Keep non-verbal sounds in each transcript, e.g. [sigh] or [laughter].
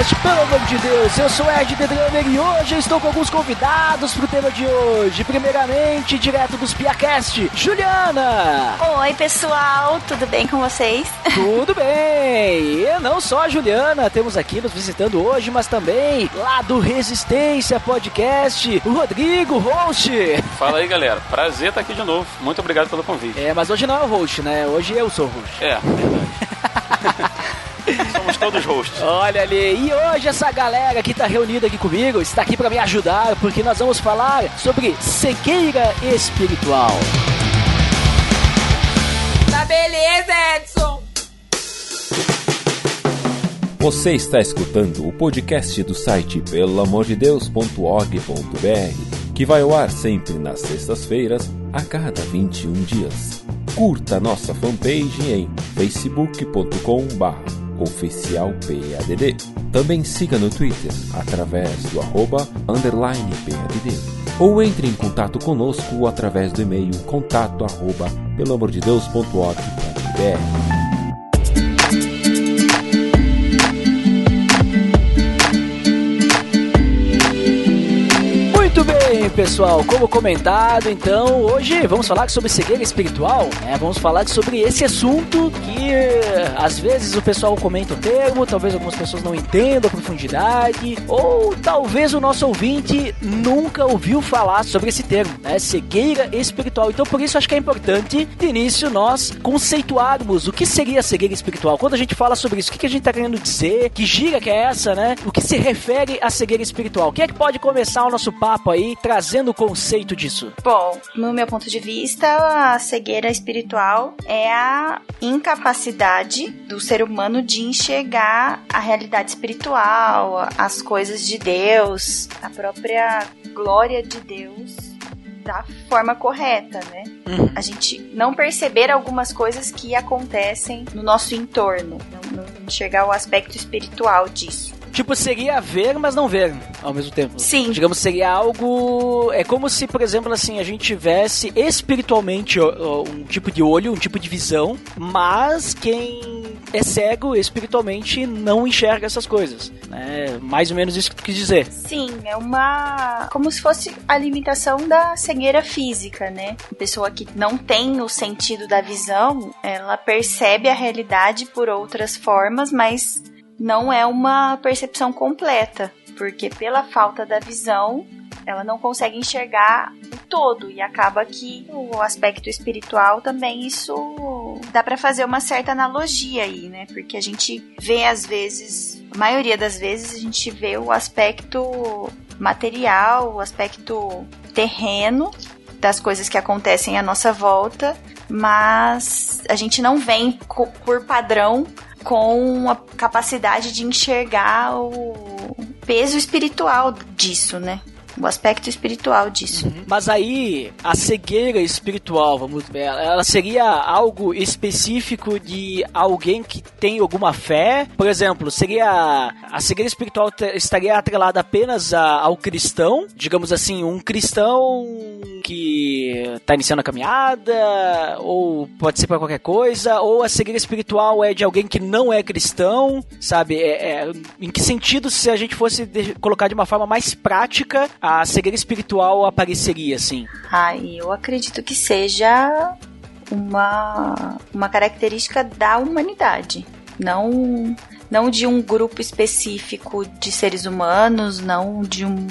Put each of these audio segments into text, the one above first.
Podcast, pelo amor de Deus! Eu sou Ed The Drummer e hoje eu estou com alguns convidados pro tema de hoje. Primeiramente, direto dos Piacast, Juliana! Oi, pessoal, tudo bem com vocês? Tudo [laughs] bem! E não só a Juliana, temos aqui nos visitando hoje, mas também lá do Resistência Podcast, o Rodrigo, host! Fala aí, galera. Prazer estar aqui de novo. Muito obrigado pelo convite. É, mas hoje não é o host, né? Hoje eu sou o host. É, verdade. Somos todos hosts. Olha ali, e hoje essa galera que tá reunida aqui comigo está aqui para me ajudar, porque nós vamos falar sobre cegueira espiritual. Tá beleza, Edson! Você está escutando o podcast do site pelamordedeus.org.br, que vai ao ar sempre nas sextas-feiras, a cada 21 dias. Curta nossa fanpage em facebook.com.br oficialpadd. Também siga no Twitter através do arroba underline PADD. Ou entre em contato conosco através do e-mail contato arroba pelamordedeus.org.br. pessoal. Como comentado, então, hoje vamos falar sobre cegueira espiritual. Né? Vamos falar sobre esse assunto que às vezes o pessoal comenta o termo, talvez algumas pessoas não entendam a profundidade, ou talvez o nosso ouvinte nunca ouviu falar sobre esse termo, né? Cegueira espiritual. Então, por isso acho que é importante, de início, nós conceituarmos o que seria cegueira espiritual. Quando a gente fala sobre isso, o que a gente está querendo dizer? Que gira que é essa, né? O que se refere a cegueira espiritual? Quem é que pode começar o nosso papo aí trazendo o conceito disso? Bom, no meu ponto de vista, a cegueira espiritual é a incapacidade do ser humano de enxergar a realidade espiritual, as coisas de Deus, a própria glória de Deus da forma correta, né? Uhum. A gente não perceber algumas coisas que acontecem no nosso entorno, não, não enxergar o aspecto espiritual disso. Tipo, seria ver, mas não ver ao mesmo tempo. Sim. Digamos, seria algo. É como se, por exemplo, assim, a gente tivesse espiritualmente um tipo de olho, um tipo de visão, mas quem é cego espiritualmente não enxerga essas coisas. É mais ou menos isso que tu quis dizer. Sim, é uma. como se fosse a limitação da cegueira física, né? A pessoa que não tem o sentido da visão, ela percebe a realidade por outras formas, mas não é uma percepção completa, porque pela falta da visão, ela não consegue enxergar o todo e acaba que o aspecto espiritual também isso dá para fazer uma certa analogia aí, né? Porque a gente vê às vezes, a maioria das vezes a gente vê o aspecto material, o aspecto terreno das coisas que acontecem à nossa volta, mas a gente não vem por padrão com a capacidade de enxergar o peso espiritual disso, né? O aspecto espiritual disso. Uhum. Mas aí, a cegueira espiritual, vamos ver, ela seria algo específico de alguém que tem alguma fé? Por exemplo, seria a cegueira espiritual estaria atrelada apenas a, ao cristão? Digamos assim, um cristão que está iniciando a caminhada, ou pode ser para qualquer coisa, ou a cegueira espiritual é de alguém que não é cristão, sabe? É, é, em que sentido, se a gente fosse de, colocar de uma forma mais prática, a cegueira espiritual apareceria assim? Ah, eu acredito que seja uma, uma característica da humanidade. Não, não de um grupo específico de seres humanos, não de, um,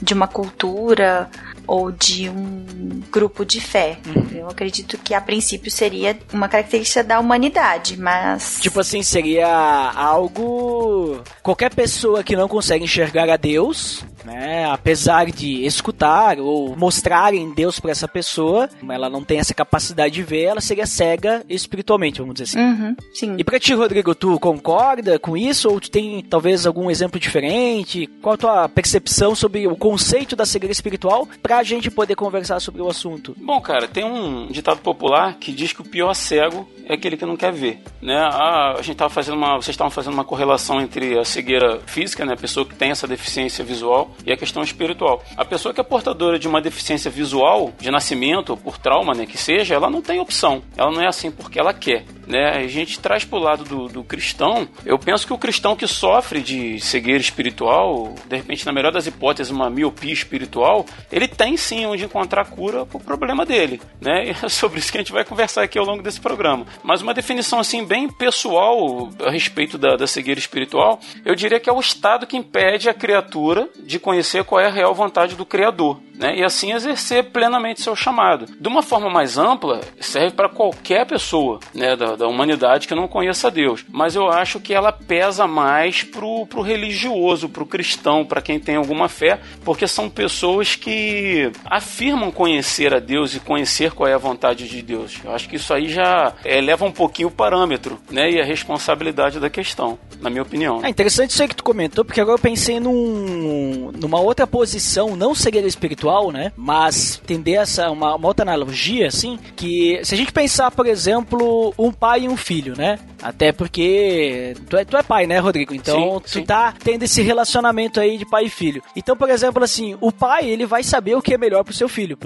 de uma cultura ou de um grupo de fé. Uhum. Eu acredito que a princípio seria uma característica da humanidade, mas. Tipo assim, seria algo. Qualquer pessoa que não consegue enxergar a Deus né? Apesar de escutar ou mostrarem Deus para essa pessoa, ela não tem essa capacidade de ver, ela seria cega espiritualmente, vamos dizer assim. Uhum, sim. E pra ti, Rodrigo, tu concorda com isso ou tu tem talvez algum exemplo diferente? Qual a tua percepção sobre o conceito da cegueira espiritual pra gente poder conversar sobre o assunto? Bom, cara, tem um ditado popular que diz que o pior cego é aquele que não quer ver, né? Ah, a gente tava fazendo uma, vocês estavam fazendo uma correlação entre a cegueira física, né, a pessoa que tem essa deficiência visual e a questão espiritual. A pessoa que é portadora de uma deficiência visual de nascimento ou por trauma, né, que seja, ela não tem opção. Ela não é assim porque ela quer né? A gente traz para o lado do, do, cristão. Eu penso que o cristão que sofre de cegueira espiritual, de repente, na melhor das hipóteses, uma miopia espiritual, ele tem sim onde encontrar cura para o problema dele, né? [laughs] E é sobre isso que a gente vai conversar aqui ao longo desse programa. Mas uma definição assim bem pessoal a respeito da, da cegueira espiritual, eu diria que é o estado que impede a criatura de conhecer qual é a real vontade do Criador né, e assim exercer plenamente seu chamado. De uma forma mais ampla, serve para qualquer pessoa né, da, da, humanidade que não conheça Deus. Mas eu acho que ela pesa mais pro, pro religioso, pro cristão, para quem tem alguma fé, porque são pessoas que afirmam conhecer a Deus e conhecer qual é a vontade de Deus. Eu acho que isso aí já eleva um pouquinho o parâmetro né, e a responsabilidade da questão, na minha opinião. É interessante isso aí que tu comentou, porque agora eu pensei num, numa outra posição, não segredo espiritual espiritual, né? Mas entender essa uma, uma, outra analogia, assim, que se a gente pensar, por exemplo, um pai e um filho, né? Até porque tu é, tu é pai, né, Rodrigo? Então sim, tu sim. tá tendo esse relacionamento aí de pai e filho. Então, por exemplo, assim, o pai, ele vai saber o que é melhor pro seu filho,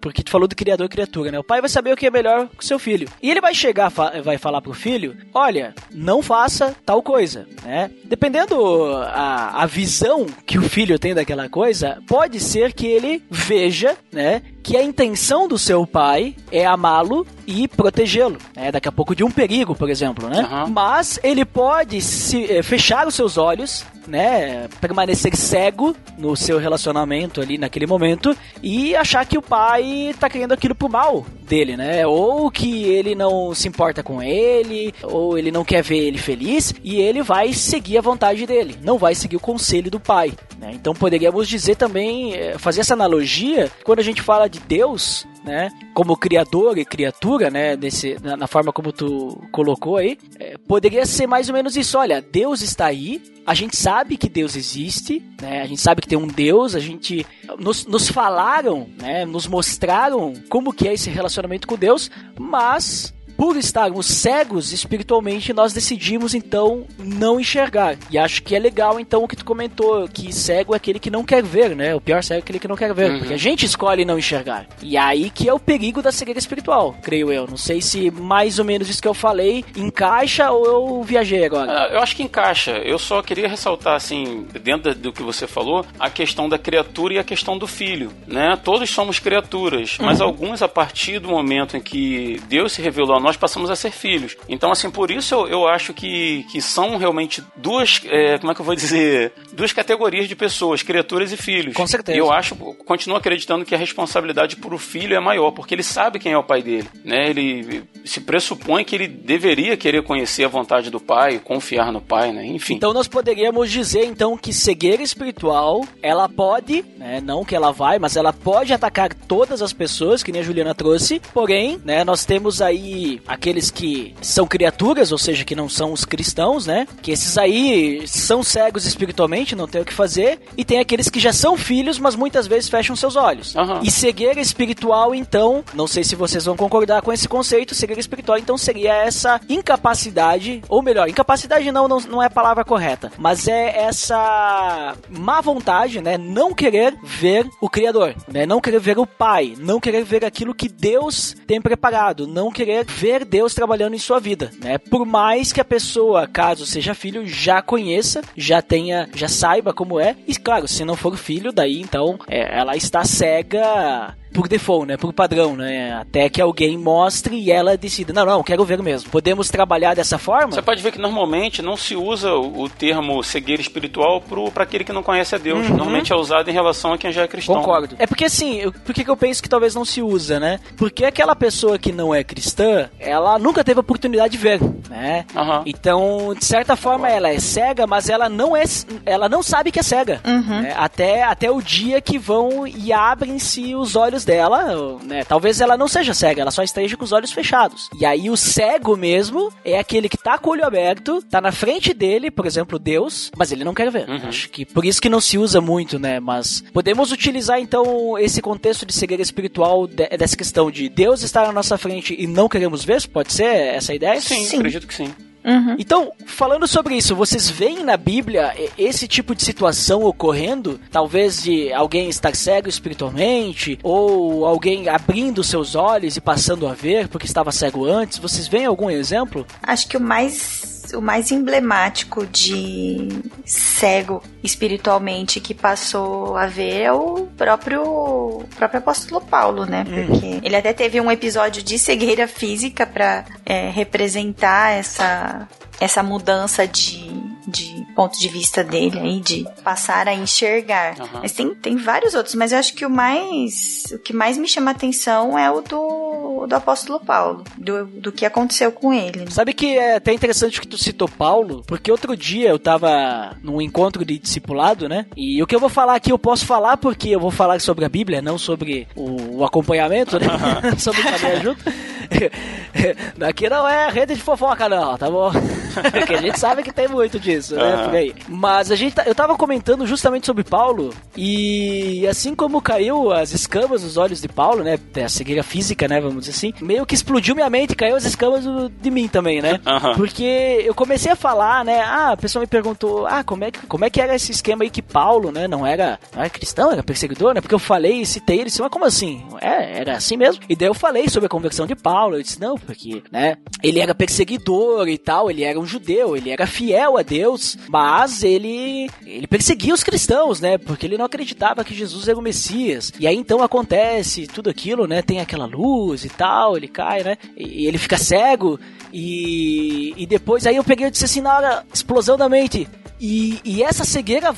porque tu falou do criador e criatura, né? O pai vai saber o que é melhor pro seu filho. E ele vai chegar, vai falar pro filho, olha, não faça tal coisa, né? Dependendo a, a visão que o filho tem daquela coisa, pode ser que ele veja, né, que a intenção do seu pai é amá-lo e protegê-lo, né? daqui a pouco de um perigo, por exemplo, né? Uhum. Mas ele pode se eh, fechar os seus olhos, né, permanecer cego no seu relacionamento ali naquele momento e achar que o pai tá querendo aquilo pro mal dele, né? Ou que ele não se importa com ele, ou ele não quer ver ele feliz e ele vai seguir a vontade dele, não vai seguir o conselho do pai, né? Então poderíamos dizer também, eh, fazer essa analogia, quando a gente fala de de Deus, né, como criador e criatura, né, desse, na, na forma como tu colocou aí, é, poderia ser mais ou menos isso. Olha, Deus está aí, a gente sabe que Deus existe, né, a gente sabe que tem um Deus, a gente nos, nos falaram, né, nos mostraram como que é esse relacionamento com Deus, mas por estarmos cegos espiritualmente, nós decidimos então não enxergar. E acho que é legal então o que tu comentou, que cego é aquele que não quer ver, né? O pior cego é aquele que não quer ver, uhum. porque a gente escolhe não enxergar. E aí que é o perigo da cegueira espiritual, creio eu. Não sei se mais ou menos isso que eu falei encaixa ou eu viajei agora. Ah, eu acho que encaixa. Eu só queria ressaltar assim, dentro do que você falou, a questão da criatura e a questão do filho, né? Todos somos criaturas, mas uhum. alguns a partir do momento em que Deus se revelou a nós passamos a ser filhos. Então, assim, por isso eu, eu acho que, que são realmente duas, é, como é que eu vou dizer, duas categorias de pessoas, criaturas e filhos. Com certeza. E eu acho, continuo acreditando que a responsabilidade por o filho é maior, porque ele sabe quem é o pai dele, né? Ele se pressupõe que ele deveria querer conhecer a vontade do pai, confiar no pai, né? Enfim. Então nós poderíamos dizer então que cegueira espiritual, ela pode, né, não que ela vai, mas ela pode atacar todas as pessoas, que nem a Juliana trouxe. Porém, né, nós temos aí aqueles que são criaturas, ou seja, que não são os cristãos, né? Que esses aí são cegos espiritualmente, não tem o que fazer, e tem aqueles que já são filhos, mas muitas vezes fecham seus olhos. Uhum. E cegueira espiritual, então, não sei se vocês vão concordar com esse conceito, cegueira espiritual, então seria essa incapacidade, ou melhor, incapacidade não, não, não é a palavra correta, mas é essa má vontade, né? Não querer ver o Criador, né? Não querer ver o Pai, não querer ver aquilo que Deus tem preparado, não querer ver ver Deus trabalhando em sua vida, né? Por mais que a pessoa, caso seja filho, já conheça, já tenha, já saiba como é. E claro, se não for filho, daí então é, ela está cega por default, né? Por padrão, né? Até que alguém mostre e ela decida, não, não, quero ver mesmo. Podemos trabalhar dessa forma? Você pode ver que normalmente não se usa o, termo cegueira espiritual para aquele que não conhece a Deus. Uhum. Normalmente é usado em relação a quem já é cristão. Concordo. É porque assim, eu, por que, que eu penso que talvez não se usa, né? Porque aquela pessoa que não é cristã, ela nunca teve a oportunidade de ver, né? Uhum. Então, de certa forma, ela é cega, mas ela não é, ela não sabe que é cega. Uhum. Né? Até, até o dia que vão e abrem-se os olhos dela, né? Talvez ela não seja cega, ela só esteja com os olhos fechados. E aí o cego mesmo é aquele que tá com o olho aberto, tá na frente dele, por exemplo, Deus, mas ele não quer ver. Uhum. Acho que por isso que não se usa muito, né? Mas podemos utilizar então esse contexto de cegueira espiritual de, dessa questão de Deus estar na nossa frente e não queremos ver? Pode ser essa ideia? Sim, Sim. acredito que sim. Uhum. Então, falando sobre isso, vocês veem na Bíblia esse tipo de situação ocorrendo? Talvez de alguém estar cego espiritualmente, ou alguém abrindo seus olhos e passando a ver porque estava cego antes? Vocês veem algum exemplo? Acho que o mais o mais emblemático de cego espiritualmente que passou a ver é o próprio, o próprio apóstolo Paulo, né? Porque ele até teve um episódio de cegueira física para representar essa, essa mudança de, de ponto de vista dele aí, de passar a enxergar. Aham. Mas tem, tem vários outros, mas eu acho que o mais o que mais me chama atenção é o do, do apóstolo Paulo, do, do que aconteceu com ele. né? Sabe que é até interessante que tu citou Paulo, porque outro dia eu tava num encontro de discipulado, né? E o que eu vou falar aqui eu posso falar porque eu vou falar sobre a Bíblia, não sobre o, o acompanhamento, né? [laughs] sobre caminhar junto. [laughs] [laughs] Daqui não é rede de fofoca, não, tá bom? [laughs] Porque a gente sabe que tem muito disso, né? Por aí. Mas a gente, tá- eu tava comentando justamente sobre Paulo, e assim como caiu as escamas nos olhos de Paulo, né? A cegueira física, né? Vamos dizer assim, meio que explodiu minha mente, caiu as escamas de mim também, né? Aham. Porque eu comecei a falar, né? Ah, a pessoa me perguntou, ah, como é que, como é que era esse esquema aí que Paulo, né? Não era, não era cristão, era perseguidor, né? Porque eu falei, citei ele, disse, mas como assim? É, era assim mesmo? E daí eu falei sobre a conversão de Paulo, eu disse, não, porque, né? Ele era perseguidor e tal, ele era um judeu, ele era fiel a Deus, mas ele, ele perseguia os cristãos, né? Porque ele não acreditava que Jesus era o Messias. E aí então acontece tudo aquilo, né? Tem aquela luz e tal, ele cai, né? E, ele fica cego. E, e depois aí eu peguei e disse assim, na hora, explosão da mente. E, e essa cegueira,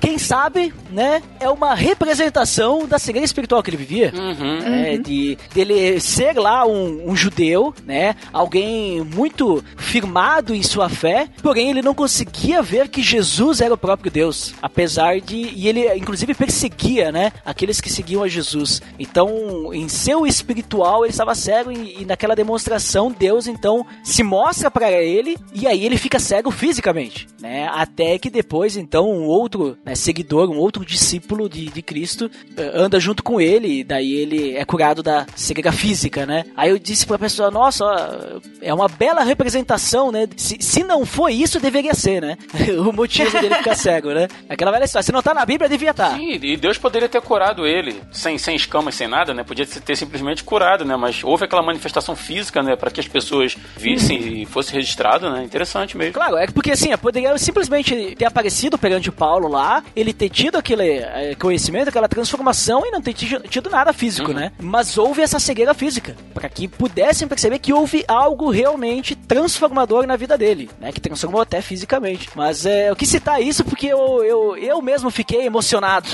quem sabe, né? É uma representação da cegueira espiritual que ele vivia. Uhum. né, de dele ser lá um, um judeu, né, alguém muito firmado em sua fé, porém ele não conseguia ver que Jesus era o próprio Deus, apesar de e ele inclusive perseguia, né, aqueles que seguiam a Jesus. Então, em seu espiritual ele estava cego e, e naquela demonstração Deus então se mostra para ele e aí ele fica cego fisicamente, né, até que depois então um outro né, seguidor, um outro discípulo de, de Cristo eh, anda junto com ele e daí ele é curado da cegueira física, né? Aí eu disse pra pessoa, nossa, ó, é uma bela representação, né? Se, se não foi isso, deveria ser, né? [laughs] o motivo dele ficar cego, né? Aquela velha história, se não tá na Bíblia, devia estar. Sim, e Deus poderia ter curado ele, sem, sem escamas, sem nada, né? Podia ter simplesmente curado, né? Mas houve aquela manifestação física, né? Para que as pessoas vissem e fosse registrado, né? Interessante mesmo. Claro, é porque assim, poderia simplesmente ter aparecido perante o Paulo lá, ele ter tido aquele eh, conhecimento, aquela transformação e não ter tido, nada físico, né? Mas houve essa cegueira física, para que pudessem perceber que houve algo realmente transformador na vida dele, né? Que transformou até fisicamente. Mas é, eu quis citar isso porque eu, eu, eu mesmo fiquei emocionado.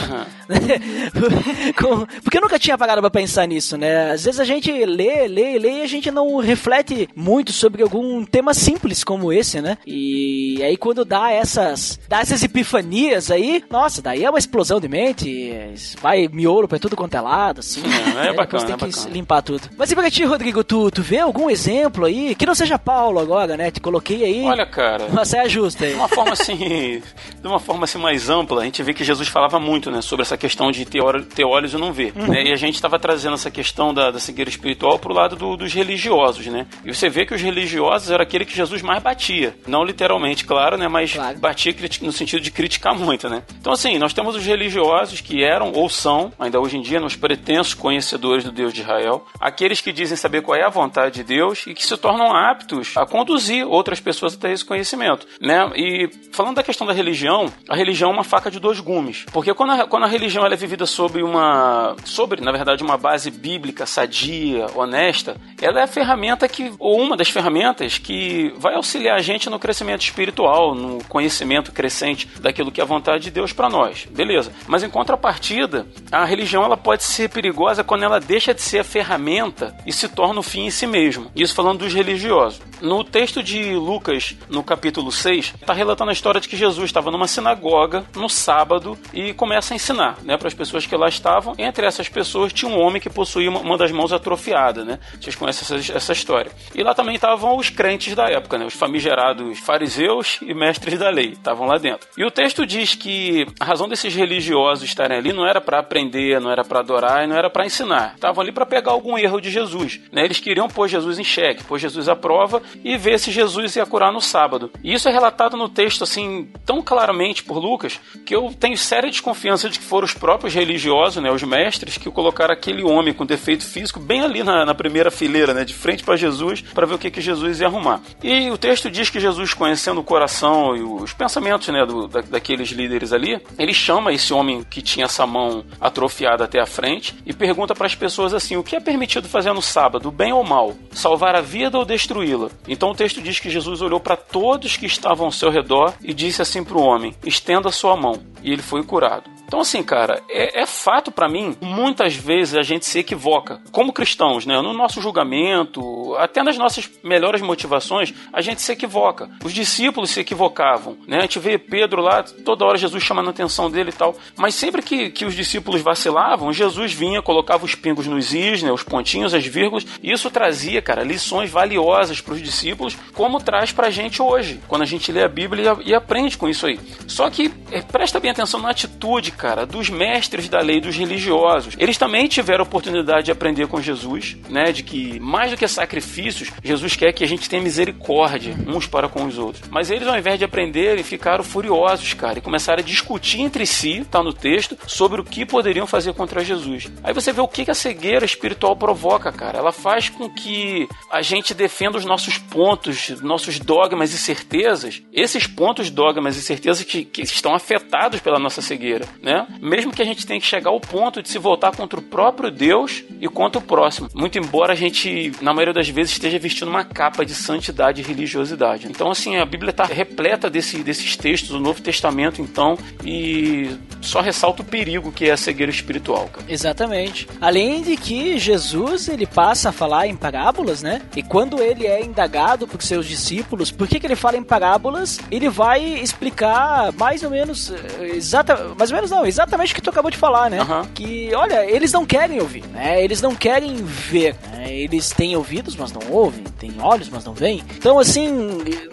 [laughs] Com- porque eu nunca tinha parado pra pensar nisso, né? Às vezes a gente lê, lê, lê e a gente não reflete muito sobre algum tema simples como esse, né? E aí quando dá essas, dá essas epifanias aí, nossa, daí é uma explosão de mente, vai miolo pra tudo quanto é lado, assim. É, é bacana, tem é que bacana. limpar tudo. Mas e pra ti, Rodrigo, tu, tu vê algum exemplo aí, que não seja Paulo agora, né? Te coloquei aí Olha, cara. uma saia justa aí. De uma forma assim, de uma forma assim mais ampla, a gente vê que Jesus falava muito, né, sobre essa questão de ter, ter olhos e não ver, né? E a gente estava trazendo essa questão da, da cegueira espiritual pro lado do- dos religiosos, né? E você vê que os religiosos era aquele que Jesus mais batia, não literalmente, claro, né, mas Claro. batia no sentido de criticar muito, né? Então, assim, nós temos os religiosos que eram ou são, ainda hoje em dia, nos pretensos conhecedores do Deus de Israel, aqueles que dizem saber qual é a vontade de Deus e que se tornam aptos a conduzir outras pessoas até esse conhecimento, né? E falando da questão da religião, a religião é uma faca de dois gumes, porque quando a, quando a religião é vivida sobre uma, sobre, na verdade, uma base bíblica sadia, honesta, ela é a ferramenta que, ou uma das ferramentas que vai auxiliar a gente no crescimento espiritual, no conhecimento crescente daquilo que é a vontade de Deus para nós, beleza? Mas em contrapartida, a religião ela pode ser perigosa quando ela deixa de ser a ferramenta e se torna o fim em si mesmo. Isso falando dos religiosos. No texto de Lucas, no capítulo 6, está relatando a história de que Jesus estava numa sinagoga no sábado e começa a ensinar né, para as pessoas que lá estavam. Entre essas pessoas tinha um homem que possuía uma, das mãos atrofiada. Né? Vocês conhecem essa, essa história. E lá também estavam os crentes da época, né, os famigerados fariseus e mestres da lei. Estavam lá dentro. E o texto diz que a razão desses religiosos estarem ali não era para aprender, não era para adorar e não era para ensinar. Estavam ali para pegar algum erro de Jesus. Né? Eles queriam pôr Jesus em xeque, pôr Jesus à prova e ver se Jesus ia curar no sábado. E isso é relatado no texto assim tão claramente por Lucas que eu tenho séria desconfiança de que foram os próprios religiosos, né, os mestres, que colocaram aquele homem com defeito físico bem ali na, na primeira fileira, né, de frente para Jesus, para ver o que, que Jesus ia arrumar. E o texto diz que Jesus, conhecendo o coração e os pensamentos né, do, da, daqueles líderes ali, ele chama esse homem que tinha essa mão atrofiada até a frente e pergunta para as pessoas assim: o que é permitido fazer no sábado, bem ou mal? Salvar a vida ou destruí-la? Então o texto diz que Jesus olhou para todos que estavam ao seu redor e disse assim para o homem: estenda sua mão. E ele foi curado. Então, assim, cara, é, é fato para mim, muitas vezes a gente se equivoca. Como cristãos, né? No nosso julgamento, até nas nossas melhores motivações, a gente se equivoca. Os discípulos se equivocavam, né? A gente vê Pedro lá, toda hora Jesus chamando a atenção dele e tal. Mas sempre que, que os discípulos vacilavam, Jesus vinha, colocava os pingos nos is, né? Os pontinhos, as vírgulas. Isso trazia, cara, lições valiosas para os discípulos, como traz pra gente hoje, quando a gente lê a Bíblia e, e aprende com isso aí. Só que é, presta bem atenção na atitude, cara, dos mestres da lei, dos religiosos. Eles também tiveram a oportunidade de aprender com Jesus, né? De que mais do que sacrifícios, Jesus quer que a gente tenha misericórdia uns para com os outros. Mas eles, ao invés de aprenderem, ficaram furiosos, cara, e começaram a discutir entre si, tá no texto, sobre o que poderiam fazer contra Jesus. Aí você vê o que a cegueira espiritual provoca, cara. Ela faz com que a gente defenda os nossos pontos, nossos dogmas e certezas. Esses pontos, dogmas e certezas que, que estão afetados pela nossa cegueira, né? Mesmo que a gente tenha que chegar ao ponto de se voltar contra o próprio Deus e contra o próximo. Muito embora a gente, na maioria das vezes, esteja vestindo uma capa de santidade e religiosidade. Então, assim, a Bíblia está repleta desse, desses textos, do Novo Testamento, então, e só ressalta o perigo que é a cegueira espiritual. Cara. Exatamente. Além de que Jesus, ele passa a falar em parábolas, né? E quando ele é indagado por seus discípulos, por que, que ele fala em parábolas, ele vai explicar mais ou menos, eh, exata, mais ou menos não, exatamente o que tu acabou de falar, né? Uhum. Que, olha, eles não querem ouvir, né? Eles não querem ver, né? Eles têm ouvidos, mas não ouvem, têm olhos, mas não veem. Então, assim,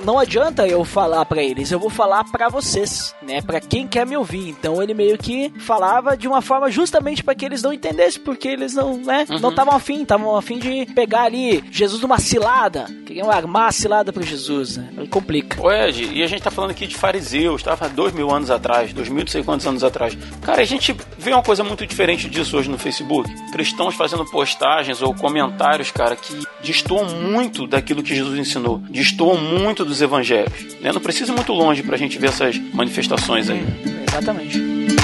não adianta eu falar para eles, eu vou falar para vocês, né? Para quem quer me ouvir. Então, ele meio que falava de uma forma justamente para que eles não entendessem, porque eles não, né? Uhum. Não estavam afim, estavam afim de pegar ali Jesus numa cilada, queriam armar a cilada para Jesus, né? Aí complica. Ed, e a gente tá falando aqui de fariseus, tava dois mil anos atrás, dois mil não sei quantos anos atrás. Cara, a gente vê uma coisa muito diferente disso hoje no Facebook. Cristãos fazendo postagens ou comentários, cara, que destoam muito daquilo que Jesus ensinou, destoam muito dos evangelhos. Né? Não precisa ir muito longe pra gente ver essas manifestações aí. Exatamente.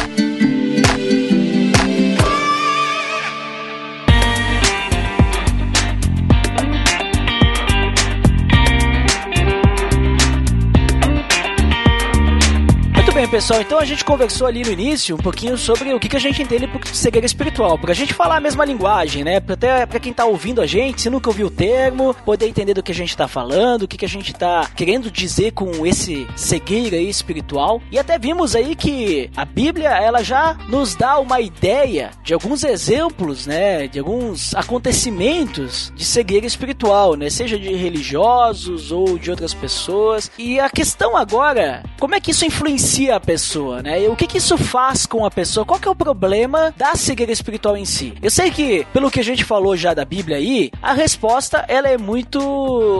Bem, pessoal, então a gente conversou ali no início um pouquinho sobre o que, que a gente entende por cegueira espiritual, pra gente falar a mesma linguagem, né? Até pra quem tá ouvindo a gente, se nunca ouviu o termo, poder entender do que a gente tá falando, o que, que a gente tá querendo dizer com esse cegueira aí espiritual. E até vimos aí que a Bíblia, ela já nos dá uma ideia de alguns exemplos, né? De alguns acontecimentos de cegueira espiritual, né? Seja de religiosos ou de outras pessoas. E a questão agora, como é que isso influencia pessoa, né? E o que que isso faz com a pessoa? Qual que é o problema da cegueira espiritual em si? Eu sei que, pelo que a gente falou já da Bíblia aí, a resposta, ela é muito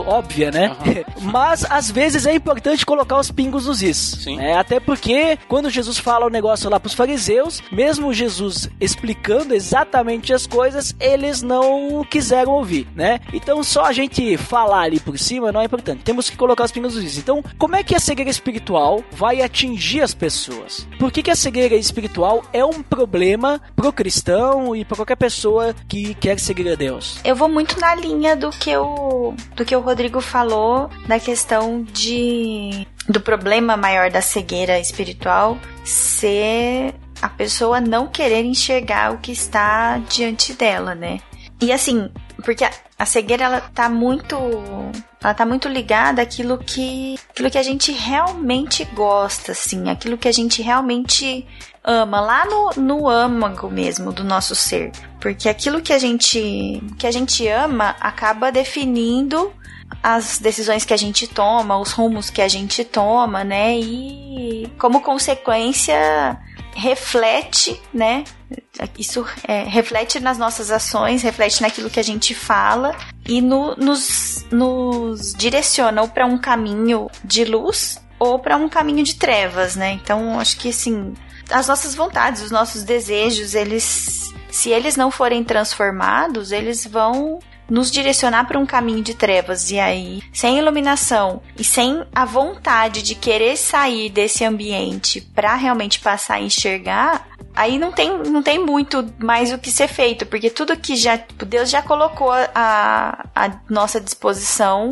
óbvia, né? Uhum. [laughs] Mas, às vezes, é importante colocar os pingos nos is. Sim. Né? Até porque, quando Jesus fala o negócio lá pros fariseus, mesmo Jesus explicando exatamente as coisas, eles não quiseram ouvir, né? Então, só a gente falar ali por cima não é importante. Temos que colocar os pingos nos is. Então, como é que a cegueira espiritual vai atingir as pessoas? Por que, que a cegueira espiritual é um problema pro cristão e para qualquer pessoa que quer seguir a Deus? Eu vou muito na linha do que o, do que o Rodrigo falou da questão de do problema maior da cegueira espiritual ser a pessoa não querer enxergar o que está diante dela, né? E assim, porque a, cegueira ela tá muito ela tá muito ligada àquilo que aquilo que a gente realmente gosta, assim, aquilo que a gente realmente ama, lá no, no âmago mesmo do nosso ser. Porque aquilo que a gente que a gente ama acaba definindo as decisões que a gente toma, os rumos que a gente toma, né? E como consequência reflete, né? Isso é, reflete nas nossas ações, reflete naquilo que a gente fala e no, nos, nos direciona ou para um caminho de luz ou para um caminho de trevas, né? Então, acho que assim, as nossas vontades, os nossos desejos, eles se eles não forem transformados, eles vão nos direcionar para um caminho de trevas. E aí, sem iluminação e sem a vontade de querer sair desse ambiente para realmente passar a enxergar, aí não tem, não tem muito mais o que ser feito, porque tudo que já Deus já colocou a nossa disposição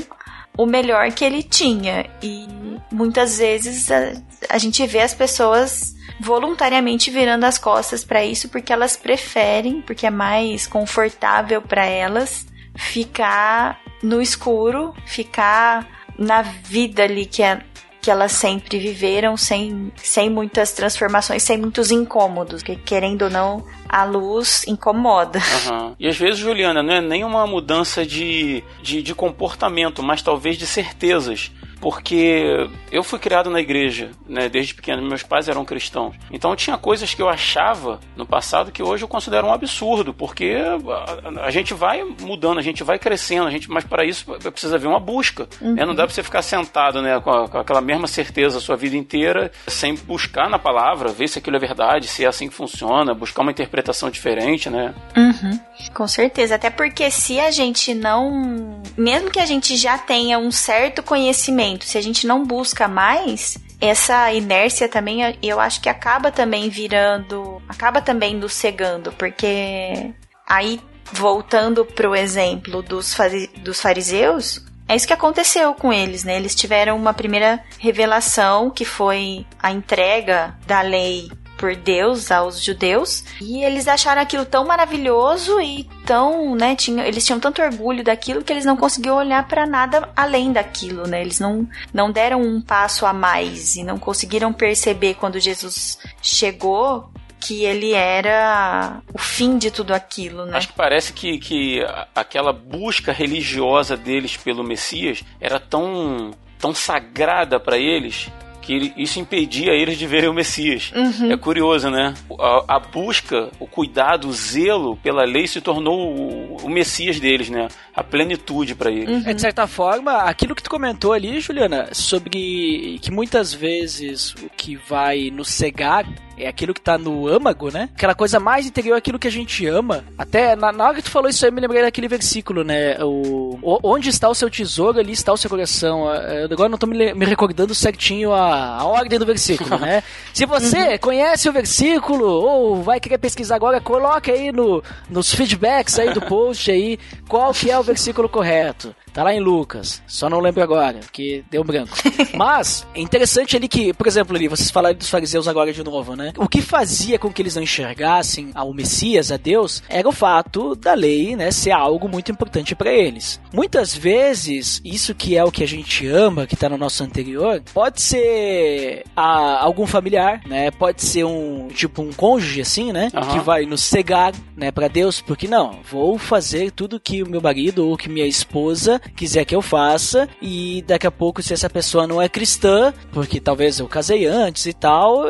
o melhor que ele tinha. E muitas vezes a, a gente vê as pessoas voluntariamente virando as costas para isso porque elas preferem, porque é mais confortável para elas ficar no escuro, ficar na vida ali que, é, que elas sempre viveram, sem, sem muitas transformações, sem muitos incômodos, porque querendo ou não, a luz incomoda. Uhum. E às vezes, Juliana, não é nem uma mudança de, de, de comportamento, mas talvez de certezas porque eu fui criado na igreja, né, desde pequeno, meus pais eram cristãos. Então tinha coisas que eu achava no passado que hoje eu considero um absurdo, porque a, a gente vai mudando, a gente vai crescendo, a gente, mas para isso precisa haver uma busca. Uhum. Né? Não dá para você ficar sentado né, com, a, com, aquela mesma certeza a sua vida inteira, sem buscar na palavra, ver se aquilo é verdade, se é assim que funciona, buscar uma interpretação diferente, né? Uhum. Com certeza, até porque se a gente não, mesmo que a gente já tenha um certo conhecimento se a gente não busca mais, essa inércia também eu acho que acaba também virando, acaba também nos cegando, porque aí voltando pro exemplo dos, dos fariseus, é isso que aconteceu com eles, né? Eles tiveram uma primeira revelação que foi a entrega da lei por Deus aos judeus e eles acharam aquilo tão maravilhoso e tão, né, tinha, eles tinham tanto orgulho daquilo que eles não conseguiam olhar para nada além daquilo, né? Eles não não deram um passo a mais e não conseguiram perceber quando Jesus chegou que ele era o fim de tudo aquilo, né? Acho que parece que, que aquela busca religiosa deles pelo Messias era tão tão sagrada para eles que isso impedia eles de verem o Messias. Uhum. É curioso, né? A, a, busca, o cuidado, o zelo pela lei se tornou o, o Messias deles, né? A plenitude para eles. Uhum. É, de certa forma, aquilo que tu comentou ali, Juliana, sobre que muitas vezes o que vai nos cegar é aquilo que tá no âmago, né? Aquela coisa mais interior, aquilo que a gente ama. Até na, na hora que tu falou isso aí, eu me lembrei daquele versículo, né? O, o onde está o seu tesouro, ali está o seu coração. Eu agora não tô me, me recordando certinho a, a ordem do versículo, né? [laughs] Se você uhum. conhece o versículo ou vai querer pesquisar agora, coloque aí no, nos feedbacks aí do post aí qual que é o versículo correto. Tá lá em Lucas, só não lembro agora, porque deu branco. [laughs] Mas, é interessante ali que, por exemplo, ali, vocês falaram dos fariseus agora de novo, né? O que fazia com que eles não enxergassem ao Messias, a Deus, era o fato da lei, né, ser algo muito importante para eles. Muitas vezes, isso que é o que a gente ama, que tá no nosso anterior, pode ser a, algum familiar, né? Pode ser um, tipo, um cônjuge, assim, né? Uhum. Que vai nos cegar, né, para Deus, porque não, vou fazer tudo que o meu marido ou que minha esposa quiser que eu faça, e daqui a pouco, se essa pessoa não é cristã, porque talvez eu casei antes e tal,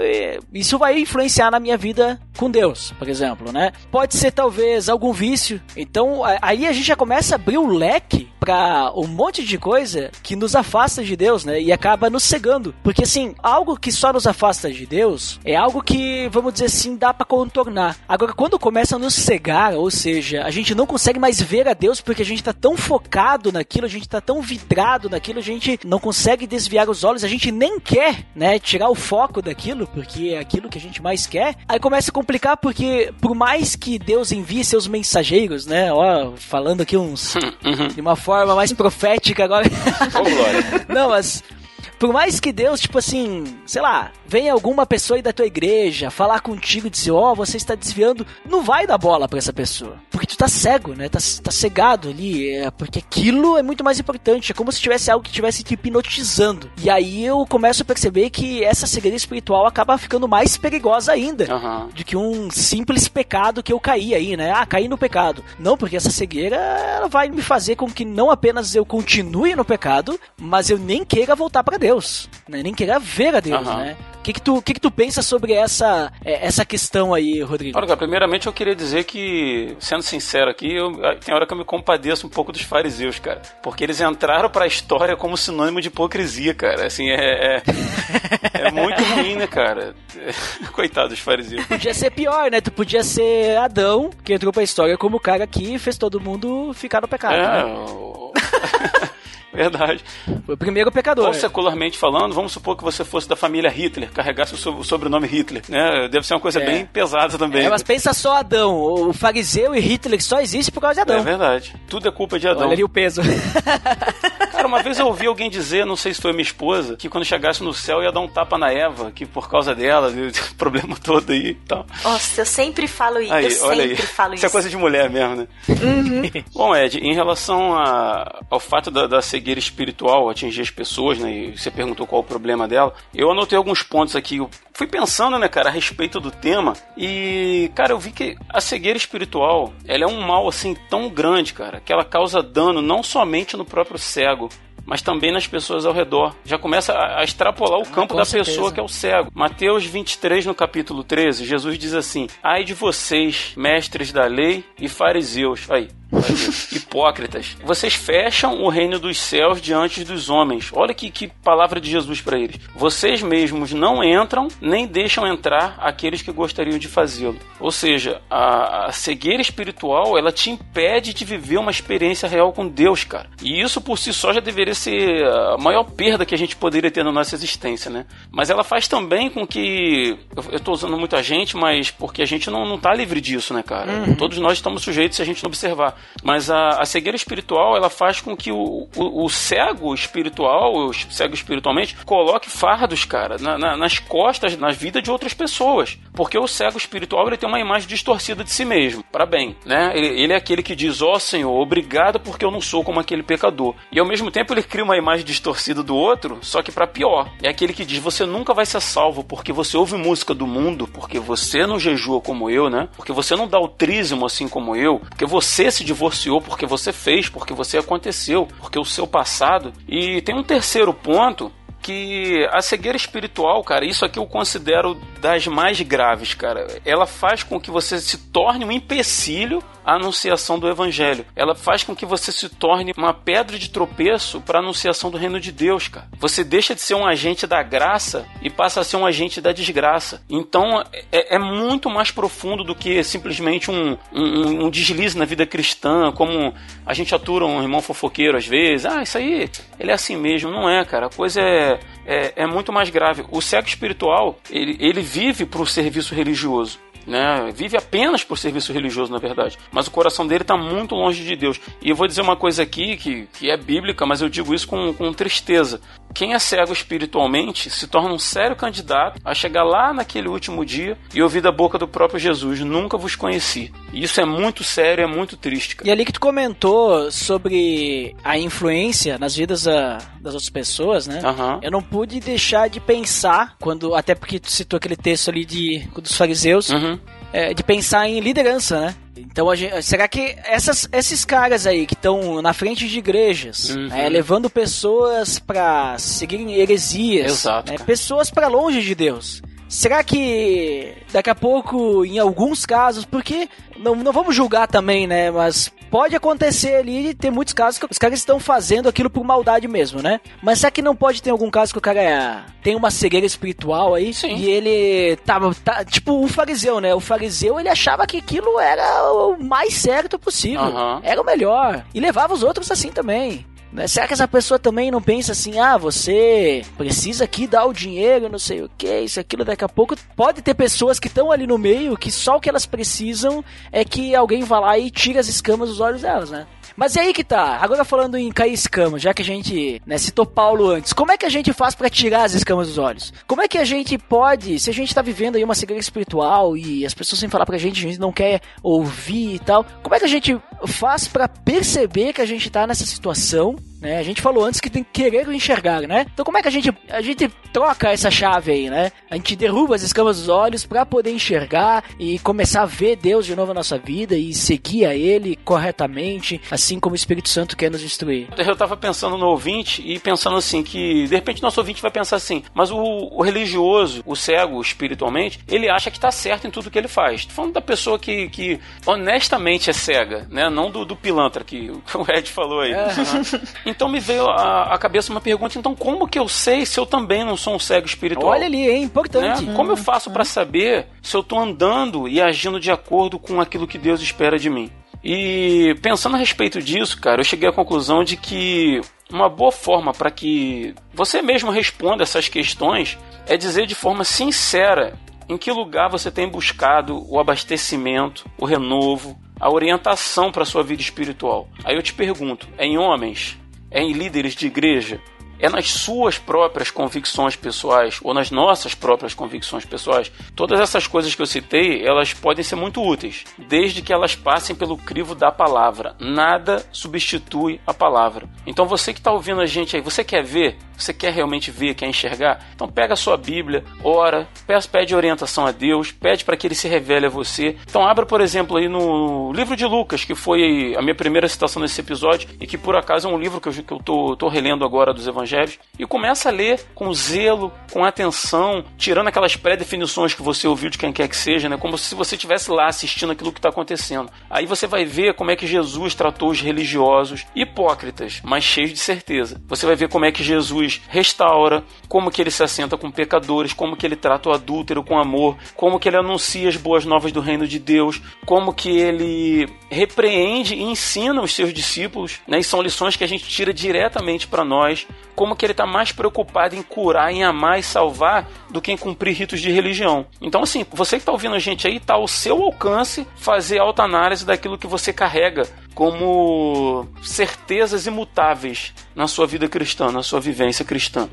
isso vai influenciar na minha vida com Deus, por exemplo, né? Pode ser talvez algum vício. Então aí a gente já começa a abrir o leque para um monte de coisa que nos afasta de Deus, né? E acaba nos cegando. Porque assim, algo que só nos afasta de Deus é algo que, vamos dizer assim, dá para contornar. Agora, quando começa a nos cegar, ou seja, a gente não consegue mais ver a Deus porque a gente tá tão focado naquilo, a gente tá tão vidrado naquilo, a gente não consegue desviar os olhos, a gente nem quer, né, tirar o foco daquilo, porque é aquilo que a gente mais quer. Aí começa a complicar porque por mais que Deus envie seus mensageiros, né, ó, falando aqui uns [laughs] uhum. de uma forma mais profética agora. Oh, [laughs] não, mas por mais que Deus, tipo assim, sei lá, venha alguma pessoa aí da tua igreja falar contigo e dizer, ó, oh, você está desviando, não vai dar bola para essa pessoa. Porque tu tá cego, né? Tá, tá cegado ali. É, porque aquilo é muito mais importante. É como se tivesse algo que estivesse te hipnotizando. E aí eu começo a perceber que essa cegueira espiritual acaba ficando mais perigosa ainda uhum. do que um simples pecado que eu caí aí, né? Ah, caí no pecado. Não, porque essa cegueira ela vai me fazer com que não apenas eu continue no pecado, mas eu nem queira voltar para Deus, né? Nem queira ver a Deus, uhum. né? que, que, tu, que, que tu pensa sobre essa, é, essa questão aí, Rodrigo? Olha, primeiramente eu queria dizer que, sendo sincero aqui, eu, tem hora que eu me compadeço um pouco dos fariseus, cara. Porque eles entraram pra história como sinônimo de hipocrisia, cara. Assim, é, é, [laughs] é muito ruim, né, cara? [laughs] Coitado dos fariseus. Podia ser pior, né? Tu podia ser Adão, que entrou pra história como o cara que fez todo mundo ficar no pecado. É, né? o... [laughs] Verdade. Foi o primeiro pecador. Ou secularmente falando, vamos supor que você fosse da família Hitler, carregasse o sobrenome Hitler, né? Deve ser uma coisa é. bem pesada também. É, mas pensa só Adão, o fariseu e Hitler só existe por causa de Adão. É verdade. Tudo é culpa de Adão. Olha ali o peso. [laughs] Cara, uma vez eu ouvi alguém dizer, não sei se foi minha esposa, que quando chegasse no céu ia dar um tapa na Eva, que por causa dela, [laughs] o problema todo aí e tal. Nossa, eu sempre falo isso. Aí, eu olha sempre aí. falo isso. Isso é coisa de mulher mesmo, né? Uhum. Bom, Ed, em relação a, ao fato da, da cegueira espiritual atingir as pessoas, né? E você perguntou qual o problema dela. Eu anotei alguns pontos aqui. Eu fui pensando, né, cara, a respeito do tema. E, cara, eu vi que a cegueira espiritual, ela é um mal, assim, tão grande, cara, que ela causa dano não somente no próprio cego, mas também nas pessoas ao redor. Já começa a, extrapolar o ah, campo da certeza. pessoa que é o cego. Mateus 23, no capítulo 13, Jesus diz assim: Ai de vocês, mestres da lei e fariseus. Aí, Hipócritas, vocês fecham o reino dos céus diante dos homens. Olha que, que palavra de Jesus para eles. Vocês mesmos não entram, nem deixam entrar aqueles que gostariam de fazê-lo. Ou seja, a, a cegueira espiritual ela te impede de viver uma experiência real com Deus, cara. E isso por si só já deveria ser a maior perda que a gente poderia ter na nossa existência, né? Mas ela faz também com que. Eu, estou usando muita gente, mas porque a gente não, não tá livre disso, né, cara? Uhum. Todos nós estamos sujeitos se a gente não observar. Mas a, a cegueira espiritual, ela faz com que o, o, o cego espiritual, o cego espiritualmente, coloque fardos, cara, na, na, nas costas, na vida de outras pessoas. Porque o cego espiritual, ele tem uma imagem distorcida de si mesmo, para bem, né? Ele, ele é aquele que diz, ó oh, Senhor, obrigado porque eu não sou como aquele pecador. E ao mesmo tempo ele cria uma imagem distorcida do outro, só que para pior. É aquele que diz, você nunca vai ser salvo porque você ouve música do mundo, porque você não jejua como eu, né? Porque você não dá o trízimo assim como eu, porque você se divorciou porque você fez, porque você aconteceu, porque o seu passado. E tem um terceiro ponto que a cegueira espiritual, cara, isso aqui eu considero das mais graves, cara. Ela faz com que você se torne um empecilho à anunciação do evangelho. Ela faz com que você se torne uma pedra de tropeço para a anunciação do reino de Deus, cara. Você deixa de ser um agente da graça e passa a ser um agente da desgraça. Então é, é muito mais profundo do que simplesmente um, um, um deslize na vida cristã, como a gente atura um irmão fofoqueiro às vezes. Ah, isso aí, ele é assim mesmo. Não é, cara. A coisa é é, é, muito mais grave. O cego espiritual, ele, ele vive para o serviço religioso. Né? Vive apenas por serviço religioso, na verdade. Mas o coração dele está muito longe de Deus. E eu vou dizer uma coisa aqui que, que é bíblica, mas eu digo isso com, com tristeza. Quem é cego espiritualmente se torna um sério candidato a chegar lá naquele último dia e ouvir da boca do próprio Jesus: Nunca vos conheci. E isso é muito sério, é muito triste. Cara. E ali que tu comentou sobre a influência nas vidas a, das outras pessoas, né? Uhum. Eu não pude deixar de pensar, quando até porque tu citou aquele texto ali de, dos fariseus, uhum. É, de pensar em liderança, né? Então, a gente, será que essas, esses caras aí que estão na frente de igrejas, Uhum. né, levando pessoas pra seguirem heresias, Exato, né, pessoas pra longe de Deus? Será que daqui a pouco, em alguns casos, porque não, não vamos julgar também, né? Mas pode acontecer ali ter muitos casos que os caras estão fazendo aquilo por maldade mesmo, né? Mas será que não pode ter algum caso que o cara é- tem uma cegueira espiritual aí Sim. e ele tá, tá tipo o fariseu, né? O fariseu ele achava que aquilo era o mais certo possível, Aham. era o melhor e levava os outros assim também. Né? Será que essa pessoa também não pensa assim, ah, você precisa aqui dar o dinheiro, não sei o que, isso, aquilo, daqui a pouco pode ter pessoas que estão ali no meio que só o que elas precisam é que alguém vá lá e tire as escamas dos olhos delas, né? Mas e aí que tá, agora falando em cair escama, já que a gente né, citou Paulo antes, como é que a gente faz pra tirar as escamas dos olhos? Como é que a gente pode, se a gente tá vivendo aí uma cegueira espiritual e as pessoas sem falar pra gente, a gente não quer ouvir e tal, como é que a gente faz pra perceber que a gente tá nessa situação né? A gente falou antes que tem que querer enxergar, né? Então como é que a gente a gente troca essa chave aí, né? A gente derruba as escamas dos olhos para poder enxergar e começar a ver Deus de novo na nossa vida e seguir a ele corretamente, assim como o Espírito Santo quer nos instruir. Eu tava pensando no ouvinte e pensando assim que de repente nosso ouvinte vai pensar assim, mas o, o religioso, o cego espiritualmente, ele acha que tá certo em tudo que ele faz. Tô falando da pessoa que, que honestamente é cega, né? Não do, do pilantra que [laughs] o Ed falou aí. Então me veio à cabeça uma pergunta, então como que eu sei se eu também não sou um cego espiritual? Olha ali, hein? Importante. né? Como eu faço pra saber se eu tô andando e agindo de acordo com aquilo que Deus espera de mim? E pensando a respeito disso, cara, eu cheguei à conclusão de que uma boa forma para que você mesmo responda essas questões é dizer de forma sincera em que lugar você tem buscado o abastecimento, o renovo, a orientação para sua vida espiritual. Aí eu te pergunto, é em homens? Em líderes de igreja? É nas suas próprias convicções pessoais ou nas nossas próprias convicções pessoais? Todas essas coisas que eu citei, elas podem ser muito úteis, desde que elas passem pelo crivo da palavra. Nada substitui a palavra. Então você que está ouvindo a gente aí, você quer ver? Você quer realmente ver, quer enxergar? Então pega a sua Bíblia, ora, pede orientação a Deus, pede para que Ele se revele a você. Então abra, por exemplo, aí no livro de Lucas, que foi a minha primeira citação nesse episódio e que por acaso é um livro que eu, tô relendo agora dos Evangelhos, e começa a ler com zelo, com atenção, tirando aquelas pré-definições que você ouviu de quem quer que seja, né? Como se você estivesse lá assistindo aquilo que está acontecendo. Aí você vai ver como é que Jesus tratou os religiosos hipócritas, mas cheios de certeza. Você vai ver como é que Jesus restaura, como que ele se assenta com pecadores, como que ele trata o adúltero com amor, como que ele anuncia as boas novas do reino de Deus, como que ele repreende e ensina os seus discípulos, né? E são lições que a gente tira diretamente para nós, como que ele está mais preocupado em curar, em amar e salvar do que em cumprir ritos de religião. Então, assim, você que está ouvindo a gente aí, está ao seu alcance fazer autoanálise daquilo que você carrega como certezas imutáveis na sua vida cristã, na sua vivência cristã.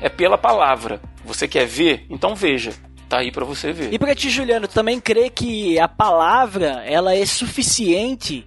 É pela palavra. Você quer ver? Então veja. Tá aí para você ver. E pra ti, Juliano, também crê que a palavra ela é suficiente,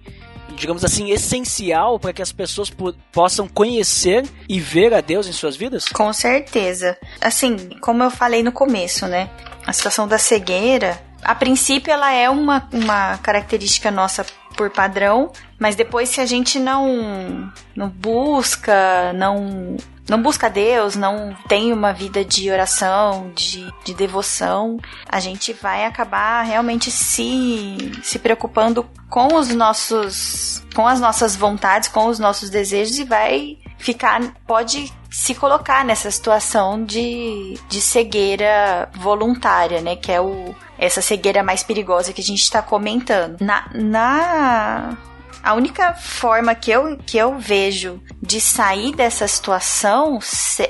digamos assim, essencial para que as pessoas po- possam conhecer e ver a Deus em suas vidas? Com certeza. Assim, como eu falei no começo, né? A situação da cegueira, a princípio ela é uma, uma característica nossa por padrão, mas depois se a gente não não busca, não não busca Deus, não tem uma vida de oração, de, de devoção, a gente vai acabar realmente se, se preocupando com os nossos com as nossas vontades, com os nossos desejos e vai ficar pode se colocar nessa situação de, de cegueira voluntária, né, que é o essa cegueira mais perigosa que a gente está comentando. Na, na a única forma que eu, que eu vejo de sair dessa situação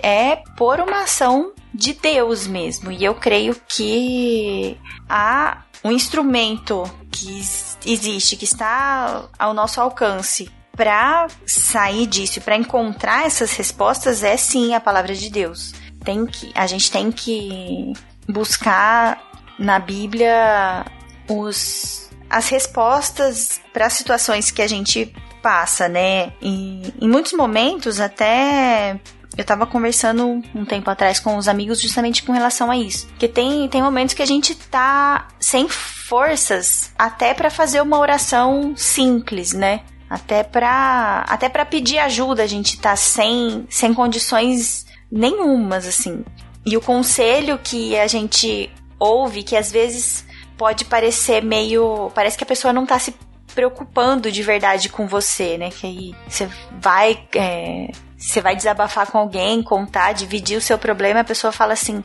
é por uma ação de Deus mesmo. E eu creio que há um instrumento que existe, que está ao nosso alcance para sair disso, para encontrar essas respostas, é sim a palavra de Deus. Tem que, a gente tem que buscar na Bíblia os, as respostas para as situações que a gente passa, né? E, em muitos momentos, até Eu tava conversando um tempo atrás com os amigos justamente com relação a isso. Porque tem, tem momentos que a gente tá sem forças até para fazer uma oração simples, né? Até pra, até pra pedir ajuda a gente tá sem, sem condições nenhumas, assim. E o conselho que a gente ouve, que às vezes pode parecer meio. Parece que a pessoa não tá se preocupando de verdade com você, né? Que aí você vai. É, você vai desabafar com alguém, contar, dividir o seu problema, a pessoa fala assim: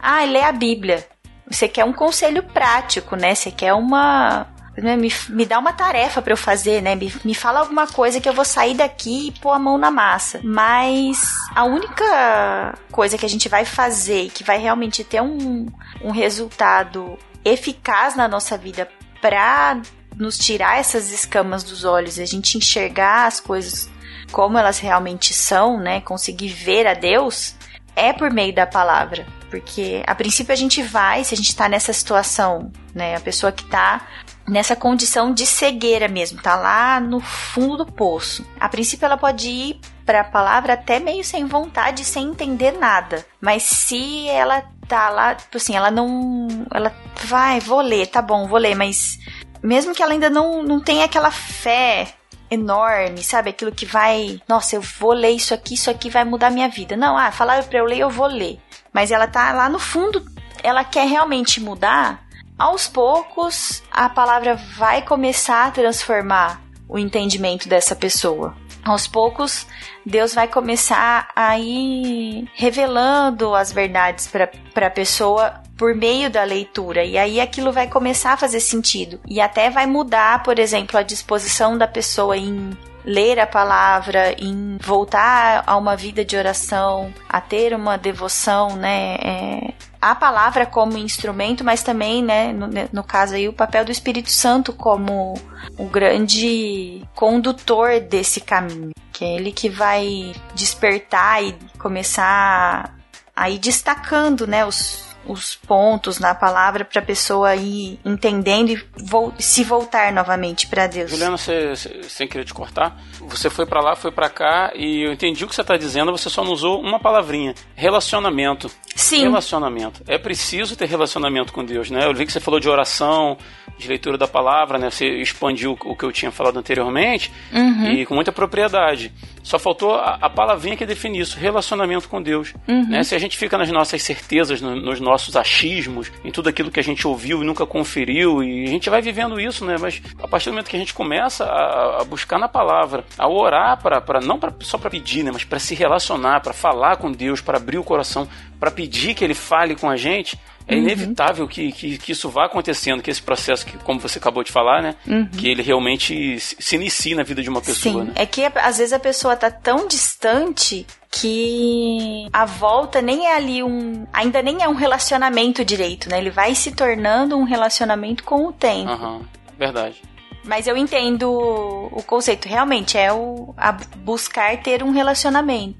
ah, lê a Bíblia. Você quer um conselho prático, né? Você quer uma. Né, me, me dá uma tarefa para eu fazer, né? Me, me fala alguma coisa que eu vou sair daqui e pôr a mão na massa. Mas a única coisa que a gente vai fazer que vai realmente ter um, um resultado eficaz na nossa vida para nos tirar essas escamas dos olhos, a gente enxergar as coisas como elas realmente são, né? Conseguir ver a Deus é por meio da palavra. Porque a princípio a gente vai, se a gente tá nessa situação, né? A pessoa que tá nessa condição de cegueira mesmo, tá lá no fundo do poço. A princípio ela pode ir para a palavra até meio sem vontade, sem entender nada. Mas se ela tá lá, tipo assim, ela não, ela vai, vou ler, tá bom, vou ler, mas mesmo que ela ainda não, não tenha aquela fé enorme, sabe? Aquilo que vai, nossa, eu vou ler isso aqui, isso aqui vai mudar minha vida. Não, ah, falaram para eu ler, eu vou ler. Mas ela tá lá no fundo, ela quer realmente mudar. Aos poucos, a palavra vai começar a transformar o entendimento dessa pessoa. Aos poucos, Deus vai começar a ir revelando as verdades para a pessoa por meio da leitura. E aí aquilo vai começar a fazer sentido. E até vai mudar, por exemplo, a disposição da pessoa em ler a palavra, em voltar a uma vida de oração, a ter uma devoção, né? É, a palavra como instrumento, mas também, né, no, no, caso aí, o papel do Espírito Santo como o grande condutor desse caminho, que é ele que vai despertar e começar a ir destacando, né, os, os pontos na palavra para a pessoa ir entendendo e vo se voltar novamente para Deus. Juliana, você, sem querer te cortar, você foi para lá, foi para cá e eu entendi o que você está dizendo, você só não usou uma palavrinha: relacionamento. Sim. Relacionamento. É preciso ter relacionamento com Deus, né? Eu vi que você falou de oração, de leitura da palavra, né? Você expandiu o que eu tinha falado anteriormente uhum. e com muita propriedade. Só faltou a, a palavrinha que define isso, relacionamento com Deus. Uhum. Né? Se a gente fica nas nossas certezas, no, nos nossos achismos, em tudo aquilo que a gente ouviu e nunca conferiu, e a gente vai vivendo isso, né? Mas a partir do momento que a gente começa a, a buscar na palavra, a orar para não pra, só para pedir, né? Mas para se relacionar, para falar com Deus, para abrir o coração, para pedir que Ele fale com a gente, é uhum. inevitável que, que, que, isso vá acontecendo, que esse processo, que, como você acabou de falar, né? Uhum. Que ele realmente se inicie na vida de uma pessoa. Sim, né? é que às vezes a pessoa tá tão distante que a volta nem é ali um. Ainda nem é um relacionamento direito, né? Ele vai se tornando um relacionamento com o tempo. Uhum. Verdade. Mas eu entendo o conceito. Realmente é o a buscar ter um relacionamento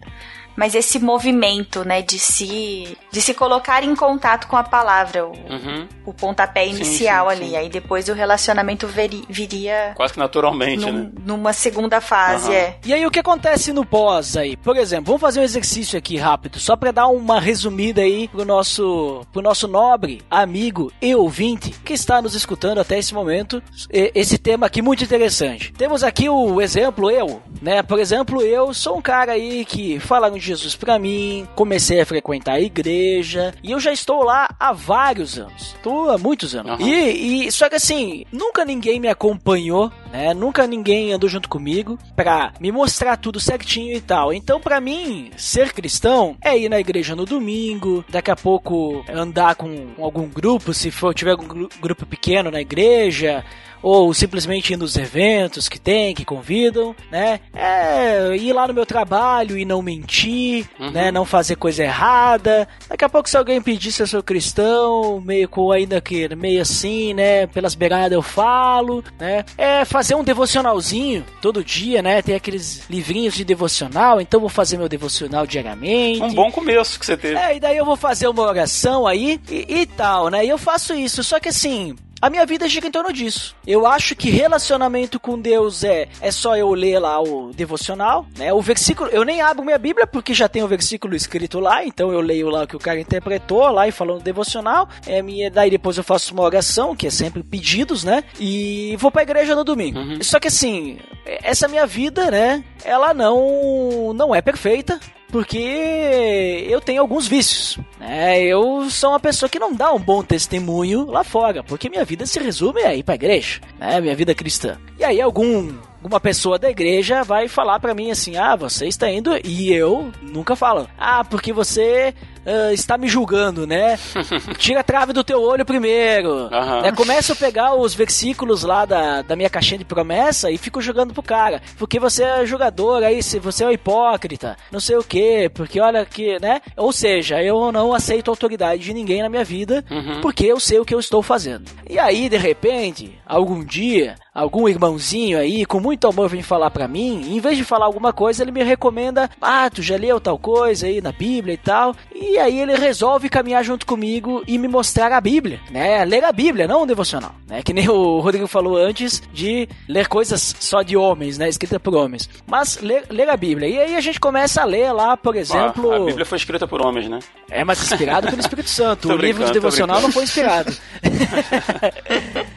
mas esse movimento, né, de se de se colocar em contato com a palavra, o, uhum. o pontapé inicial sim, sim, ali, sim. aí depois o relacionamento veri, viria quase que naturalmente, num, né? Numa segunda fase, uhum. é. E aí o que acontece no pós aí? Por exemplo, vamos fazer um exercício aqui rápido, só para dar uma resumida aí pro nosso pro nosso nobre amigo e ouvinte que está nos escutando até esse momento, esse tema aqui muito interessante. Temos aqui o exemplo eu, né? Por exemplo, eu sou um cara aí que fala de Jesus para mim, comecei a frequentar a igreja e eu já estou lá há vários anos. Estou há muitos anos. Uhum. E, e só que assim, nunca ninguém me acompanhou, né? Nunca ninguém andou junto comigo pra me mostrar tudo certinho e tal. Então, para mim, ser cristão é ir na igreja no domingo, daqui a pouco andar com algum grupo, se for tiver algum grupo pequeno na igreja, ou simplesmente ir nos eventos que tem, que convidam, né? É, ir lá no meu trabalho e não mentir, Uhum. né? Não fazer coisa errada. Daqui a pouco se alguém pedir se eu sou cristão, meio com ainda que meio assim, né? Pelas beiradas eu falo, né? É fazer um devocionalzinho todo dia, né? Tem aqueles livrinhos de devocional, então vou fazer meu devocional diariamente. Um bom começo que você teve. É, e daí eu vou fazer uma oração aí e, e tal, né? E eu faço isso, só que assim, a minha vida gira em torno disso. Eu acho que relacionamento com Deus é, é só eu ler lá o devocional, né? O versículo, eu nem abro minha Bíblia porque já tem o versículo escrito lá, então eu leio lá o que o cara interpretou lá e falou no devocional. É minha, daí depois eu faço uma oração, que é sempre pedidos, né? E vou pra igreja no domingo. Uhum. Só que assim, essa minha vida, né? Ela não não é perfeita, porque eu tenho alguns vícios. Né? Eu sou uma pessoa que não dá um bom testemunho lá fora, porque minha vida se resume a ir pra igreja, né? minha vida cristã. E aí algum alguma pessoa da igreja vai falar para mim assim: "Ah, você está indo" e eu nunca falo: "Ah, porque você uh, está me julgando, né? [laughs] Tira a trave do teu olho primeiro. Aham. Né? Começo a pegar os versículos lá da, da minha caixinha de promessa e fico jogando pro cara. Porque você é jogador aí, se você é um hipócrita, não sei o que, porque olha que, né? Ou seja, eu não aceito autoridade de ninguém na minha vida, porque eu sei o que eu estou fazendo. E aí, de repente, algum dia, algum irmãozinho aí, com muito amor, vem falar pra mim, e em vez de falar alguma coisa, ele me recomenda, ah, tu já leu tal coisa aí na Bíblia e tal, e aí ele resolve caminhar junto comigo e me mostrar a Bíblia, né, ler a Bíblia, não um devocional, né, que nem o Rodrigo falou antes de ler coisas só de homens, né, escrita por homens, mas ler, ler a Bíblia, e aí a gente começa a ler lá, por exemplo... A Bíblia foi escrita por homens, né? É, mas inspirado pelo Espírito Santo. [laughs] O livro de devocional não foi inspirado. [laughs]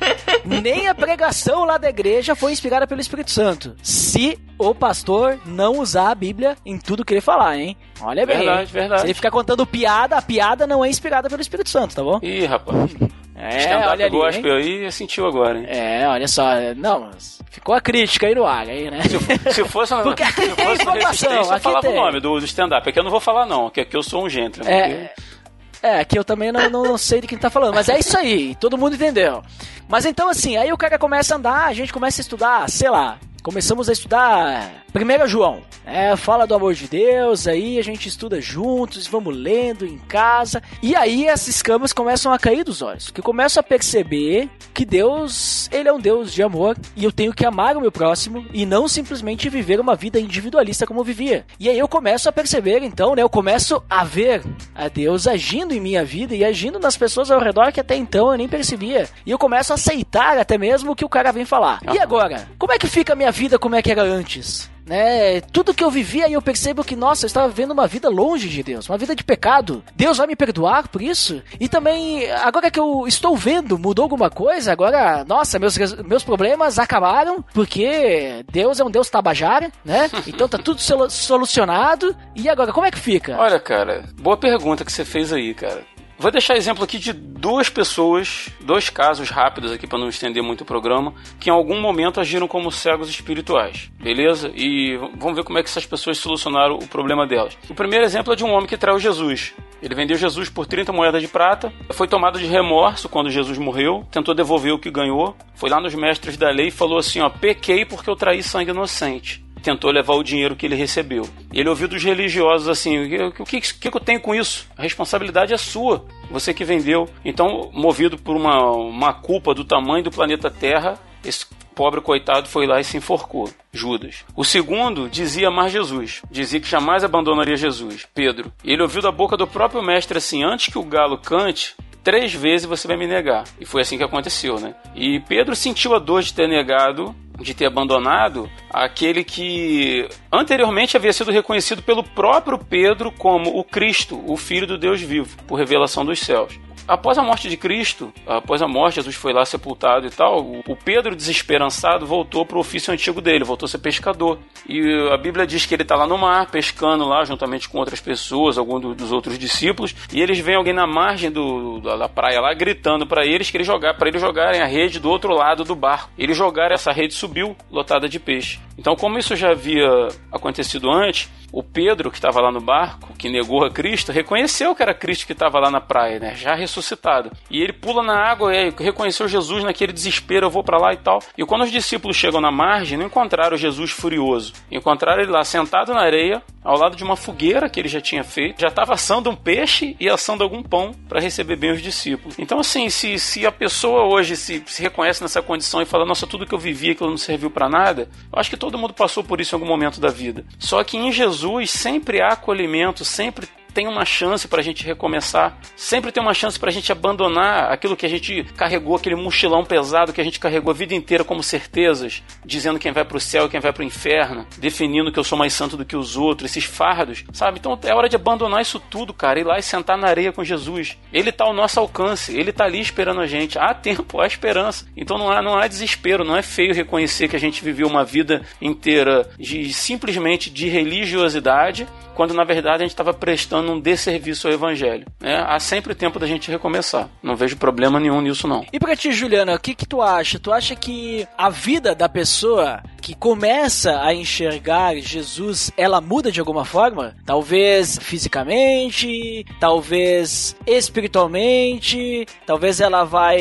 Nem a pregação lá da igreja foi inspirada pelo Espírito Santo. Se o pastor não usar a Bíblia em tudo que ele falar, hein? Olha bem. Verdade, verdade. Se ele ficar contando piada, a piada não é inspirada pelo Espírito Santo, tá bom? Ih, rapaz. É, Stand-up olha ali, gospel aí sentiu agora, hein? É, olha só. Não, mas ficou a crítica aí no ar, aí, né? Se fosse uma, Porque se [laughs] fosse uma resistência, eu falava tem. o nome do, do stand-up. Aqui eu não vou falar, não, que aqui eu sou um gentleman. É, é, que eu também não, não sei de quem tá falando, mas é isso aí, todo mundo entendeu. Mas então assim, aí o cara começa a andar, a gente começa a estudar, sei lá, começamos a estudar 1 João, é, fala do amor de Deus, aí a gente estuda juntos, vamos lendo em casa, e aí as escamas começam a cair dos olhos, que eu começo a perceber que Deus, ele é um Deus de amor, e eu tenho que amar o meu próximo, e não simplesmente viver uma vida individualista como eu vivia. E aí eu começo a perceber, então, né, eu começo a ver a Deus agindo em minha vida e agindo nas pessoas ao redor que até então eu nem percebia. E eu começo a aceitar até mesmo o que o cara vem falar. E agora? Como é que fica a minha vida como é que era antes? Né? Tudo que eu vivia e eu percebo que, nossa, eu estava vivendo uma vida longe de Deus, uma vida de pecado. Deus vai me perdoar por isso? E também, agora que eu estou vendo, mudou alguma coisa? Agora, nossa, meus, meus problemas acabaram porque Deus é um Deus tabajara, né? [laughs] Então tá tudo solu- solucionado. E agora, como é que fica? Olha, cara, boa pergunta que você fez aí, cara. Vou deixar exemplo aqui de duas pessoas, dois casos rápidos aqui para não estender muito o programa, que em algum momento agiram como cegos espirituais, beleza? E vamos ver como é que essas pessoas solucionaram o problema delas. O primeiro exemplo é de um homem que traiu Jesus. Ele vendeu Jesus por 30 moedas de prata, foi tomado de remorso quando Jesus morreu, tentou devolver o que ganhou, foi lá nos mestres da lei e falou assim: ó, pequei porque eu traí sangue inocente tentou levar o dinheiro que ele recebeu. Ele ouviu dos religiosos assim: o que, que, que eu tenho com isso? A responsabilidade é sua, você que vendeu. Então, movido por uma, uma culpa do tamanho do planeta Terra, esse pobre coitado foi lá e se enforcou. Judas. O segundo dizia amar Jesus, dizia que jamais abandonaria Jesus, Pedro. Ele ouviu da boca do próprio mestre assim: antes que o galo cante, três vezes você vai me negar. E foi assim que aconteceu, né? E Pedro sentiu a dor de ter negado, de ter abandonado aquele que anteriormente havia sido reconhecido pelo próprio Pedro como o Cristo, o Filho do Deus vivo, por revelação dos céus. Após a morte de Cristo, após a morte, Jesus foi lá sepultado e tal. o- Pedro, desesperançado, voltou para o ofício antigo dele, voltou a ser pescador. E a Bíblia diz que ele está lá no mar, pescando lá, juntamente com outras pessoas, alguns do- dos outros discípulos. E eles veem alguém na margem do, da, da praia lá, gritando para eles que ele jogar, para eles jogarem a rede do outro lado do barco. Eles jogaram, essa rede subiu, lotada de peixe. Então, como isso já havia acontecido antes, o Pedro, que estava lá no barco, que negou a Cristo, reconheceu que era Cristo que estava lá na praia, né? Já ressuscitado. E ele pula na água e reconheceu Jesus naquele desespero, eu vou para lá e tal. E quando os discípulos chegam na margem, não encontraram Jesus furioso. Encontraram ele lá sentado na areia, ao lado de uma fogueira que ele já tinha feito. Já estava assando um peixe e assando algum pão para receber bem os discípulos. Então, assim, se, se a pessoa hoje se, se reconhece nessa condição e fala, nossa, tudo que eu vivi, aquilo não serviu para nada, eu acho que todo mundo passou por isso em algum momento da vida. Só que em Jesus sempre há acolhimento, sempre tem uma chance pra gente recomeçar, sempre tem uma chance pra gente abandonar aquilo que a gente carregou, aquele mochilão pesado que a gente carregou a vida inteira como certezas, dizendo quem vai pro céu e quem vai pro inferno, definindo que eu sou mais santo do que os outros, esses fardos, sabe? Então é hora de abandonar isso tudo, cara, ir lá e sentar na areia com Jesus. Ele tá ao nosso alcance, ele tá ali esperando a gente. Há tempo, há esperança. Então não há, não há desespero, não é feio reconhecer que a gente viveu uma vida inteira de simplesmente de religiosidade quando na verdade a gente estava prestando um desserviço ao evangelho. Né? Há sempre tempo da gente recomeçar. Não vejo problema nenhum nisso, não. E pra ti, Juliana, o que que tu acha? Tu acha que a vida da pessoa que começa a enxergar Jesus, ela muda de alguma forma? Talvez fisicamente, talvez espiritualmente, talvez ela vai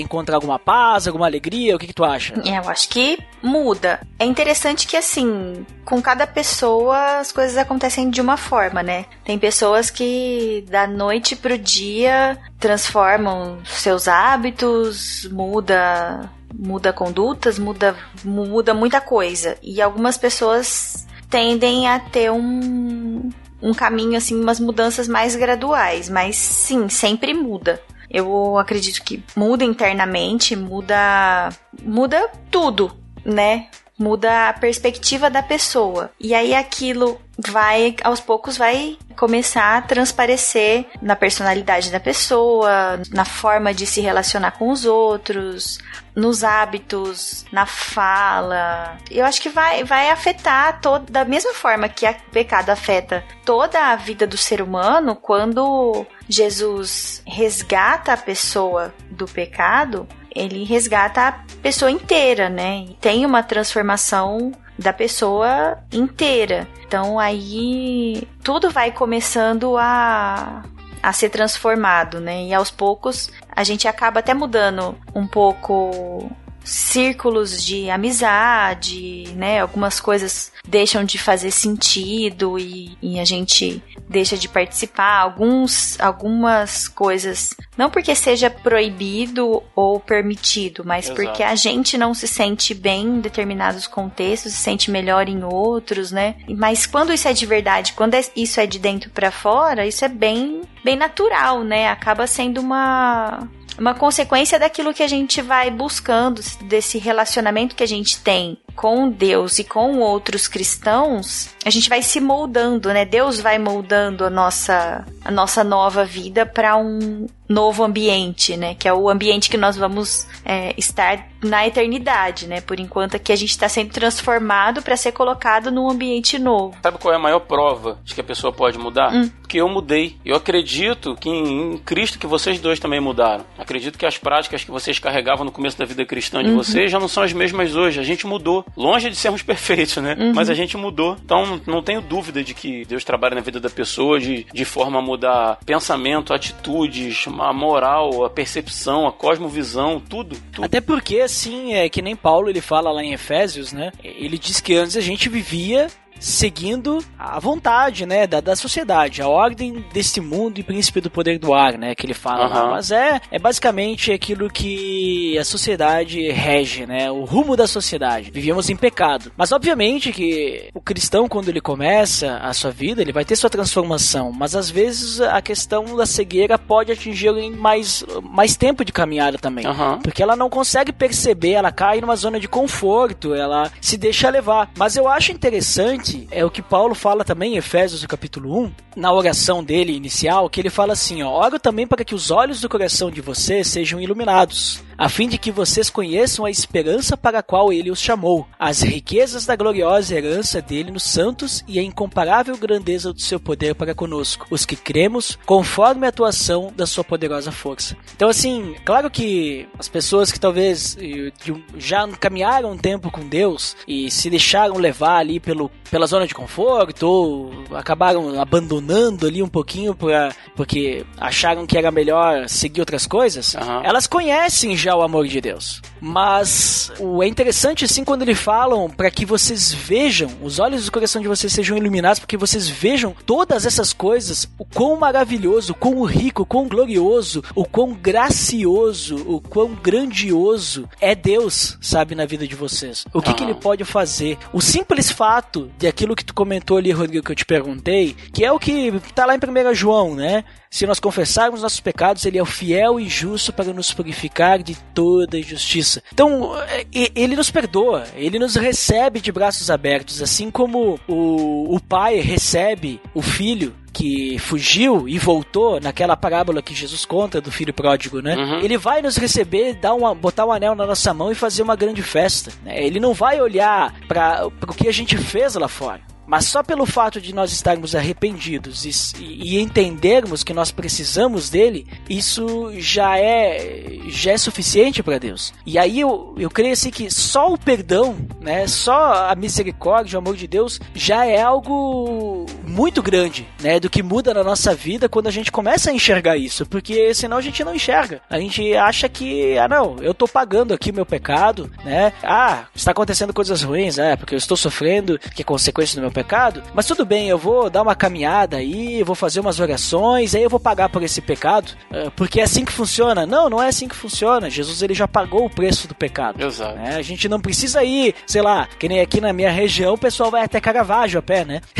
encontrar alguma paz, alguma alegria, o que que tu acha? É, eu acho que muda. É interessante que assim, com cada pessoa as coisas acontecem de uma forma, né? Tem pessoas que da noite pro dia transformam seus hábitos, muda muda condutas, muda muda muita coisa. E algumas pessoas tendem a ter um um caminho assim, umas mudanças mais graduais, mas sim, sempre muda. Eu acredito que muda internamente, muda muda tudo, né? Muda a perspectiva da pessoa. E aí aquilo vai aos poucos vai começar a transparecer na personalidade da pessoa, na forma de se relacionar com os outros, nos hábitos, na fala. Eu acho que vai, vai afetar toda da mesma forma que o pecado afeta toda a vida do ser humano quando Jesus resgata a pessoa do pecado, ele resgata a pessoa inteira, né? Tem uma transformação da pessoa inteira. Então aí tudo vai começando a a ser transformado, né? E aos poucos a gente acaba até mudando um pouco círculos de amizade, né? Algumas coisas deixam de fazer sentido e, e, a gente deixa de participar. Alguns, algumas coisas, não porque seja proibido ou permitido, mas Exato. porque a gente não se sente bem em determinados contextos, se sente melhor em outros, né? Mas quando isso é de verdade, quando é, isso é de dentro para fora, isso é bem, bem natural, né? Acaba sendo uma uma consequência daquilo que a gente vai buscando, desse relacionamento que a gente tem com Deus e com outros cristãos, a gente vai se moldando, né? Deus vai moldando a nossa, a nossa nova vida para um novo ambiente, né? Que é o ambiente que nós vamos é, estar na eternidade, né? Por enquanto aqui a gente está sendo transformado para ser colocado num ambiente novo. Sabe qual é a maior prova de que a pessoa pode mudar? Hum. Porque eu mudei. Eu acredito que em, Cristo que vocês dois também mudaram. Acredito que as práticas que vocês carregavam no começo da vida cristã de Uhum. vocês já não são as mesmas hoje. A gente mudou. Longe de sermos [laughs] perfeitos, né? Uhum. Mas a gente mudou. Então não tenho dúvida de que Deus trabalha na vida da pessoa de, de forma a mudar pensamento, atitudes, a moral, a percepção, a cosmovisão, tudo. tudo. Até porque, assim, é que nem Paulo ele fala lá em Efésios, né? Ele diz que antes a gente vivia seguindo a vontade, né, da, da sociedade, a ordem deste mundo e príncipe do poder do ar, né, que ele fala lá. Aham. Mas é, é basicamente aquilo que a sociedade rege, né, o rumo da sociedade. Vivíamos em pecado. Mas obviamente que o cristão, quando ele começa a sua vida, ele vai ter sua transformação, mas às vezes a questão da cegueira pode atingir em mais, mais tempo de caminhada também. Aham. Porque ela não consegue perceber, ela cai numa zona de conforto, ela se deixa levar. Mas eu acho interessante, é o que Paulo fala também em Efésios, no capítulo 1, na oração dele inicial, que ele fala assim, ó, oro também para que os olhos do coração de vocês sejam iluminados, a fim de que vocês conheçam a esperança para a qual ele os chamou, as riquezas da gloriosa herança dele nos santos e a incomparável grandeza do seu poder para conosco, os que cremos, conforme a atuação da sua poderosa força. Então, assim, claro que as pessoas que talvez eh, já caminharam um tempo com Deus e se deixaram levar ali pelo, pela zona de conforto ou acabaram abandonando ali um pouquinho pra, porque acharam que era melhor seguir outras coisas, Aham. elas conhecem já já o amor de Deus. Mas o é interessante assim quando eles falam para que vocês vejam, os olhos do coração de vocês sejam iluminados, para que vocês vejam todas essas coisas, o quão maravilhoso, o quão rico, o quão glorioso, o quão gracioso, o quão grandioso é Deus, sabe, na vida de vocês. O que, que ele pode fazer? O simples fato de aquilo que tu comentou ali, Rodrigo, que eu te perguntei, que é o que tá lá em 1 João, né? Se nós confessarmos nossos pecados, ele é o fiel e justo para nos purificar de toda injustiça. Então, ele nos perdoa, ele nos recebe de braços abertos, assim como o, o pai recebe o filho que fugiu e voltou naquela parábola que Jesus conta do filho pródigo, né? Uhum. Ele vai nos receber, dar uma, botar um anel na nossa mão e fazer uma grande festa. Né? Ele não vai olhar para o que a gente fez lá fora. Mas só pelo fato de nós estarmos arrependidos e, e, entendermos que nós precisamos dele, isso já é já é suficiente para Deus. E aí eu, eu creio assim que só o perdão, né, só a misericórdia, o amor de Deus já é algo muito grande, né, do que muda na nossa vida quando a gente começa a enxergar isso, porque senão a gente não enxerga. A gente acha que, ah não, eu tô pagando aqui o meu pecado, né? Ah, está acontecendo coisas ruins, é, porque eu estou sofrendo, que é consequência do meu pecado, mas tudo bem, eu vou dar uma caminhada aí, vou fazer umas orações, aí eu vou pagar por esse pecado, eh, porque é assim que funciona. Não, não é assim que funciona. Jesus ele já pagou o preço do pecado. Exato. Né? A gente não precisa ir, sei lá, que nem aqui na minha região o pessoal vai até Caravaggio a pé, né? [laughs]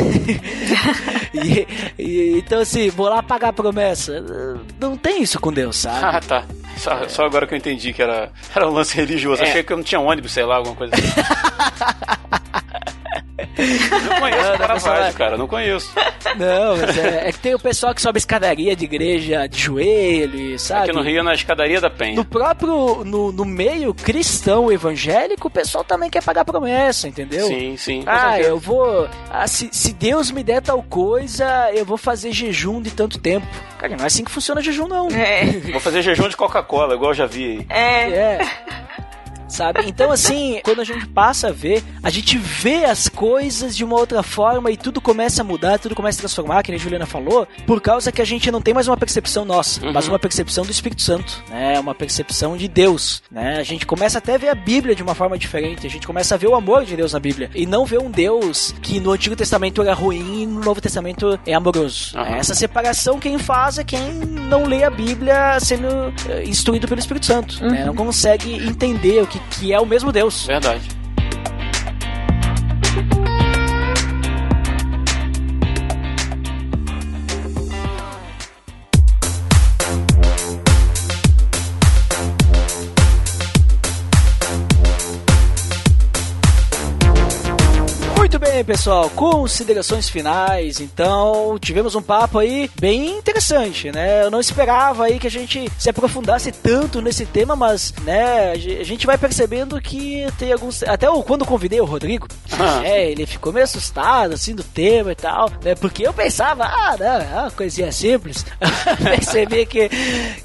[laughs] e, e, então assim, vou lá pagar a promessa. Não tem isso com Deus, sabe? Ah, tá. Só, é. só, agora que eu entendi que era, era um lance religioso. É. Achei que eu não tinha ônibus, sei lá, alguma coisa assim. [laughs] Não [laughs] conheço o Caravaggio, cara, não conheço. Não, mas é, é, que tem o pessoal que sobe escadaria de igreja de joelho, sabe? Aqui no Rio, na escadaria da Penha. No próprio, no, no meio cristão evangélico, o pessoal também quer pagar promessa, entendeu? Sim, sim. Ah, eu vou... Ah, se, se Deus me der tal coisa, eu vou fazer jejum de tanto tempo. Cara, não é assim que funciona jejum, não. É. Vou fazer jejum de Coca-Cola, igual eu já vi aí. É. É [laughs] sabe? Então, assim, quando a gente passa a ver, a gente vê as coisas de uma outra forma e tudo começa a mudar, tudo começa a transformar, que a Juliana falou, por causa que a gente não tem mais uma percepção nossa, uhum. mas uma percepção do Espírito Santo, né? Uma percepção de Deus, né? A gente começa até a ver a Bíblia de uma forma diferente, a gente começa a ver o amor de Deus na Bíblia e não ver um Deus que no Antigo Testamento era ruim e no Novo Testamento é amoroso. Uhum. Essa separação quem faz é quem não lê a Bíblia sendo eh, instruído pelo Espírito Santo, uhum. né? Não consegue entender o que que, é o mesmo Deus. Verdade. Bem, pessoal, considerações finais. Então, tivemos um papo aí bem interessante, né? Eu não esperava aí que a gente se aprofundasse tanto nesse tema, mas, né, a gente vai percebendo que tem alguns. Até quando convidei o Rodrigo, ah. é, ele ficou meio assustado, assim, do tema e tal, né? Porque eu pensava, ah, não, é uma coisinha simples. [laughs] Percebi que,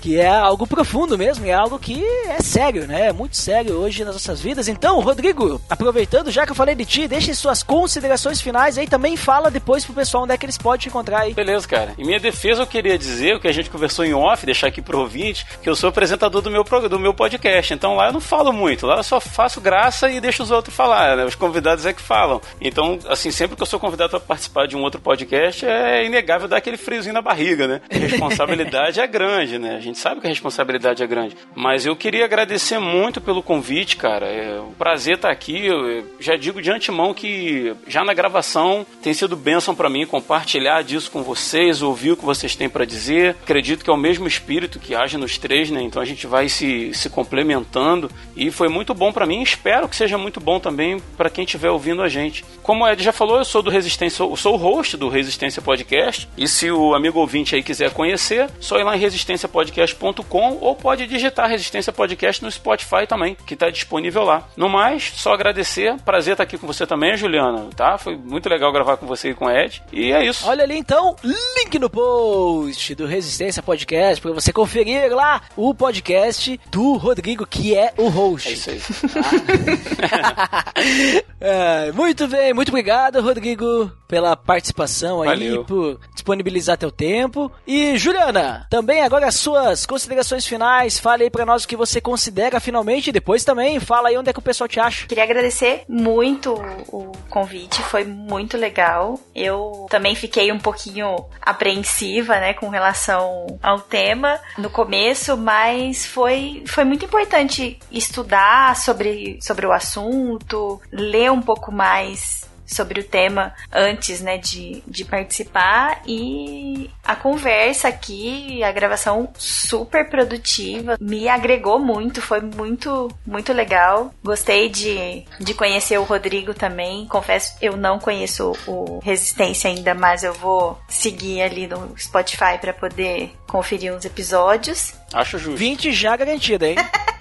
que é algo profundo mesmo, é algo que é sério, né? É muito sério hoje nas nossas vidas. Então, Rodrigo, aproveitando já que eu falei de ti, deixe suas considerações considerações finais aí também fala depois pro pessoal onde é que eles podem te encontrar aí. Beleza, cara. Em minha defesa, eu queria dizer o que a gente conversou em off, deixar aqui pro ouvinte, que eu sou apresentador do meu, do meu podcast. Então lá eu não falo muito, lá eu só faço graça e deixo os outros falar, né? Os convidados é que falam. Então, assim, sempre que eu sou convidado para participar de um outro podcast, é inegável dar aquele friozinho na barriga, né? A responsabilidade [laughs] é grande, né? A gente sabe que a responsabilidade é grande. Mas eu queria agradecer muito pelo convite, cara. É um prazer estar aqui. Eu já digo de antemão que já na gravação tem sido bênção para mim compartilhar disso com vocês, ouvir o que vocês têm para dizer. Acredito que é o mesmo espírito que age nos três, né? Então a gente vai se, se complementando e foi muito bom para mim. Espero que seja muito bom também para quem estiver ouvindo a gente. Como o Ed já falou, eu sou do Resistência, eu sou o host do Resistência Podcast. E se o amigo ouvinte aí quiser conhecer, só ir lá em resistenciapodcast.com ou pode digitar Resistência Podcast no Spotify também, que está disponível lá. No mais, só agradecer. Prazer estar aqui com você também, Juliana. Tá? Foi muito legal gravar com você e com o Ed. E é isso. Olha ali então, link no post do Resistência Podcast para você conferir lá o podcast do Rodrigo, que é o host. É isso aí. [laughs] É, muito bem, muito obrigado, Rodrigo, pela participação aí, Valeu. por disponibilizar teu tempo. E Juliana, também agora as suas considerações finais, fale aí pra nós o que você considera finalmente, e depois também fala aí onde é que o pessoal te acha. Queria agradecer muito o convite, foi muito legal. Eu também fiquei um pouquinho apreensiva, né, com relação ao tema no começo, mas foi, foi muito importante estudar sobre, sobre o assunto, ler um pouco mais sobre o tema antes, né, de, de participar e a conversa aqui, a gravação super produtiva, me agregou muito, foi muito, muito legal. Gostei de, de conhecer o Rodrigo também. Confesso, eu não conheço o Resistência ainda, mas eu vou seguir ali no Spotify para poder conferir uns episódios. Acho justo. 20 já garantida, hein? [laughs]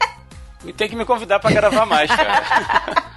E tem que me convidar pra gravar mais, cara. [laughs]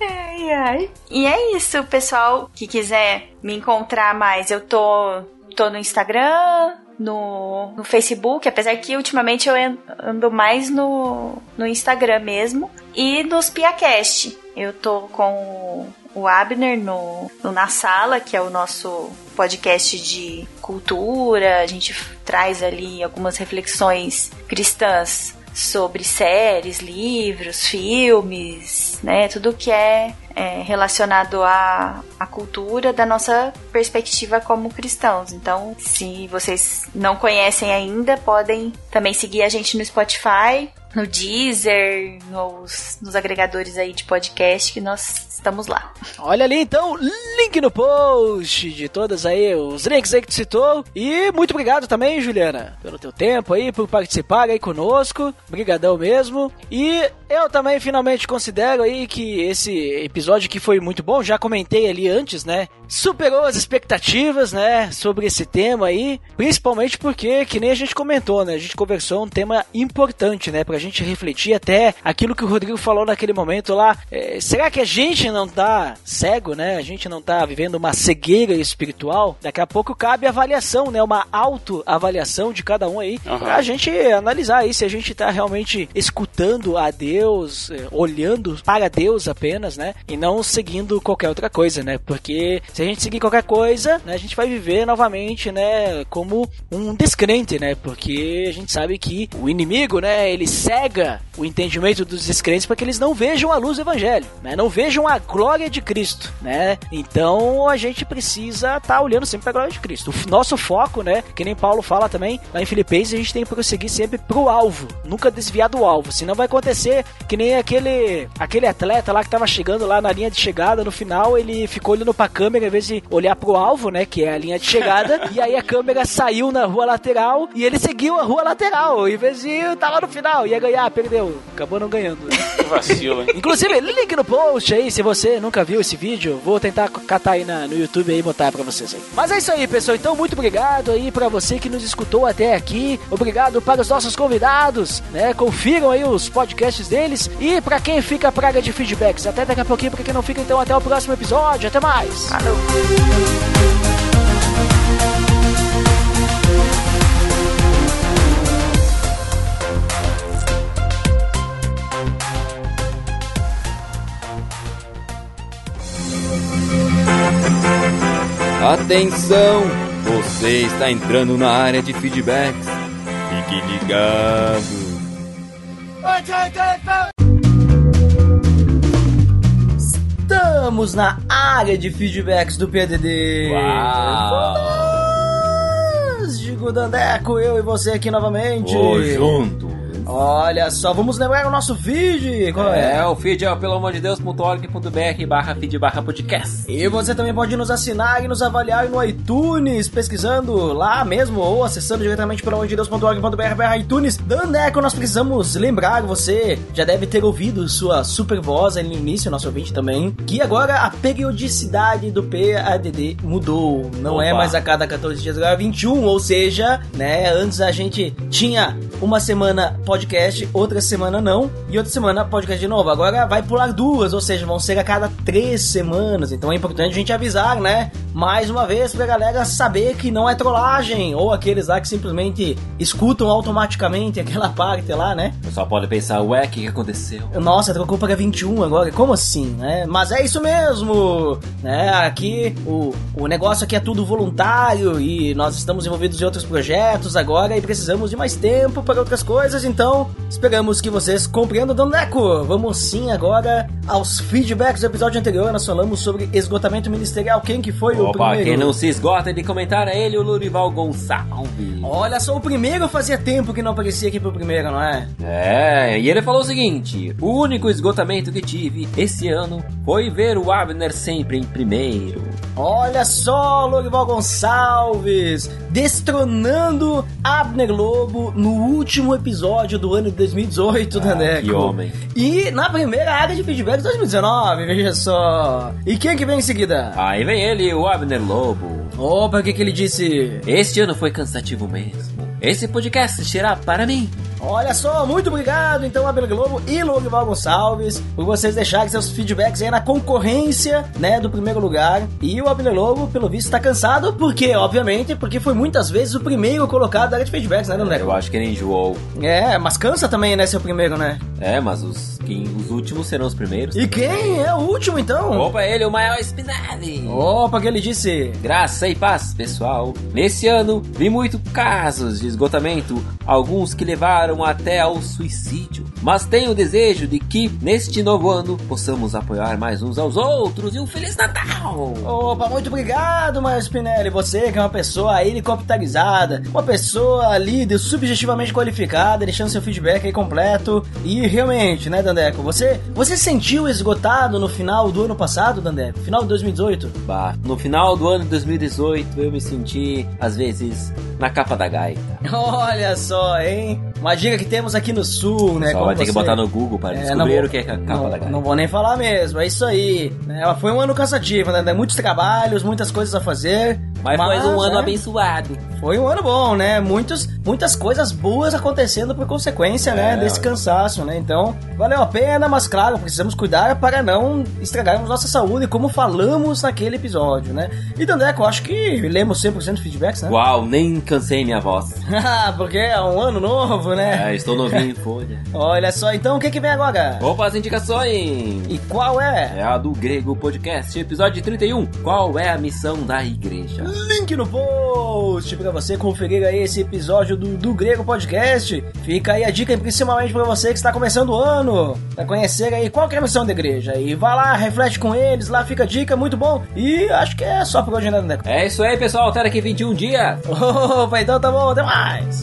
Ai, ai. E é isso, pessoal que quiser me encontrar mais, eu tô, tô no Instagram, no, no Facebook, apesar que ultimamente eu ando mais no, no Instagram mesmo, e nos PiaCast. Eu tô com o Abner no, no Na Sala, que é o nosso podcast de cultura. A gente traz ali algumas reflexões cristãs sobre séries, livros, filmes, né? Tudo que é, é, relacionado à, à cultura da nossa perspectiva como cristãos. Então, se vocês não conhecem ainda, podem também seguir a gente no Spotify, no Deezer, nos, nos agregadores aí de podcast que nós estamos lá. Olha ali então, link no post de todas aí, os links aí que tu citou. E muito obrigado também, Juliana, pelo teu tempo aí, por participar aí conosco. Obrigadão mesmo. E eu também finalmente considero aí que esse episódio que foi muito bom, já comentei ali antes, né? Superou as expectativas, né? Sobre esse tema aí. Principalmente porque, que nem a gente comentou, né? A gente conversou um tema importante, né? Pra gente refletir até aquilo que o Rodrigo falou naquele momento lá. É, será que a gente não tá cego, né? A gente não tá vivendo uma cegueira espiritual? Daqui a pouco cabe avaliação, né? Uma autoavaliação de cada um aí. Aham. Pra gente analisar aí se a gente tá realmente escutando a Deus, eh, olhando para Deus apenas, né? E não seguindo qualquer outra coisa, né? Porque se a gente seguir qualquer coisa, né, a gente vai viver novamente, né, como um descrente, né? Porque a gente sabe que o inimigo, né, ele cega o entendimento dos descrentes para que eles não vejam a luz do evangelho, né? Não vejam a glória de Cristo, né? Então a gente precisa estar tá olhando sempre para a glória de Cristo. O nosso foco, né, que nem Paulo fala também lá em Filipenses, a gente tem que prosseguir sempre pro alvo, nunca desviar do alvo, senão vai acontecer que nem aquele aquele atleta lá que tava chegando lá na linha de chegada, no final ele ficou olhando pra câmera em vez de olhar pro alvo, né, que é a linha de chegada, [laughs] e aí a câmera saiu na rua lateral e ele seguiu a rua lateral, em vez de tá lá no final, ia ganhar, perdeu, acabou não ganhando. né? Vacilo, hein? Inclusive, link no post aí, se você nunca viu esse vídeo, vou tentar catar aí na- no YouTube aí e botar pra vocês aí. Mas é isso aí, pessoal. Então, muito obrigado aí pra você que nos escutou até aqui. Obrigado para os nossos convidados, né? Confiram aí os podcasts deles. E pra quem fica a praga de feedbacks, até daqui a pouquinho. Pra quem não fica, então, até o próximo episódio. Até mais. Falou! Atenção! Você está entrando na área de feedbacks. Fique ligado. Estamos na área de feedbacks do PDD. Digo Dandeco, eu e você aqui novamente. Ô, junto. Olha só, vamos lembrar o nosso feed. Qual é? É, o feed é o pelo amor de Deus.org.br barra feed barra podcast. E você também pode nos assinar e nos avaliar no iTunes, pesquisando lá mesmo ou acessando diretamente pelo amor de Deus.org.br barra iTunes. Dandeco, nós precisamos lembrar, você já deve ter ouvido sua super voz ali no início, nosso ouvinte também, que agora a periodicidade do PADD mudou. Não é Opa. mais a cada 14 dias, agora é 21, ou seja, né, antes a gente tinha uma semana podcast, outra semana não, e outra semana podcast de novo. Agora vai pular duas, ou seja, vão ser a cada três semanas. Então é importante a gente avisar, né? Mais uma vez pra galera saber que não é trollagem, ou aqueles lá que simplesmente escutam automaticamente aquela parte lá, né? O pessoal pode pensar, ué, o que, que aconteceu? Nossa, trocou para 21 agora, como assim, né? Mas é isso mesmo, né? Aqui o, o negócio aqui é tudo voluntário e nós estamos envolvidos em outros projetos agora e precisamos de mais tempo para outras coisas, então esperamos que vocês compreendam, Doneco. Vamos sim agora aos feedbacks do episódio anterior, nós falamos sobre esgotamento ministerial. Quem que foi o Opa, primeiro? quem não se esgota de comentar é ele, o Lurival Gonçalves. Olha só, o primeiro fazia tempo que não aparecia aqui pro primeiro, não é? É, e ele falou o seguinte: o único esgotamento que tive esse ano foi ver o Abner sempre em primeiro. Olha só, Lorival Gonçalves destronando Abner Lobo no último episódio do ano de 2018, Daneco. que homem. E na primeira área de feedback de 2019, veja só. E quem que vem em seguida? Aí vem ele, o Abner Lobo. Opa, o que que ele disse? Este ano foi cansativo mesmo. Esse podcast será para mim. Olha só, muito obrigado então, Abel Globo e Lorival Gonçalves, por vocês deixarem seus feedbacks aí na concorrência, né, do primeiro lugar. E o Abel Globo, pelo visto, tá cansado, porque, obviamente, porque foi muitas vezes o primeiro colocado da área de feedbacks, né, André? Eu acho que ele enjoou. É, mas cansa também, né, ser o primeiro, né? É, mas os, quem, os últimos serão os primeiros. E quem é o último, então? Opa, ele, o maior Spinelli. Opa, que ele disse. Graça e paz, pessoal. Nesse ano, vi muitos casos de esgotamento, alguns que levaram até ao suicídio. Mas tenho o desejo de que, neste novo ano, possamos apoiar mais uns aos outros e um Feliz Natal! Opa, muito obrigado, Maio Spinelli. Você que é uma pessoa helicopterizada, uma pessoa líder, subjetivamente qualificada, deixando seu feedback aí completo. E realmente, né, Dandeco? Você, você se sentiu esgotado no final do ano passado, Dandeco? Final de 2018? Bah, no final do ano de 2018, eu me senti, às vezes, na capa da gaita. [laughs] Olha só, hein? Uma dica que temos aqui no sul, né? Só vai ter que botar no Google para É, descobrir vou- o que é a capa não, da gaita. Não vou nem falar mesmo, é isso aí. né? Foi um ano cansativo, né? Muitos trabalhos, muitas coisas a fazer. Mas, foi um ano né, abençoado. Foi um ano bom, né? Muitos, muitas coisas boas acontecendo por consequência, né? É, Desse olha. cansaço, né? Então, valeu a pena, mas claro, precisamos cuidar para não estragarmos nossa saúde, como falamos naquele episódio, né? E Dandeco, acho que lemos 100% de feedbacks, né? Uau, nem cansei minha voz. [laughs] Porque é um ano novo, né? É, estou novinho em folha. [laughs] Olha só, então o que que vem agora? Opa, as indicações! E qual é? É a do Grego Podcast, episódio 31. Qual é a missão da igreja? Link no post pra você conferir aí esse episódio do, do Grego Podcast. Fica aí a dica, principalmente pra você que está começando o ano, pra conhecer aí qual que é a missão da igreja. E vá lá, reflete com eles, lá fica a dica, muito bom. E acho que é só por hoje, né, Neco? É isso aí, pessoal. Até daqui 21 dias. Opa, então tá bom, até mais.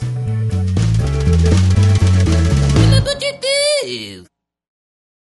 Filho de Deus.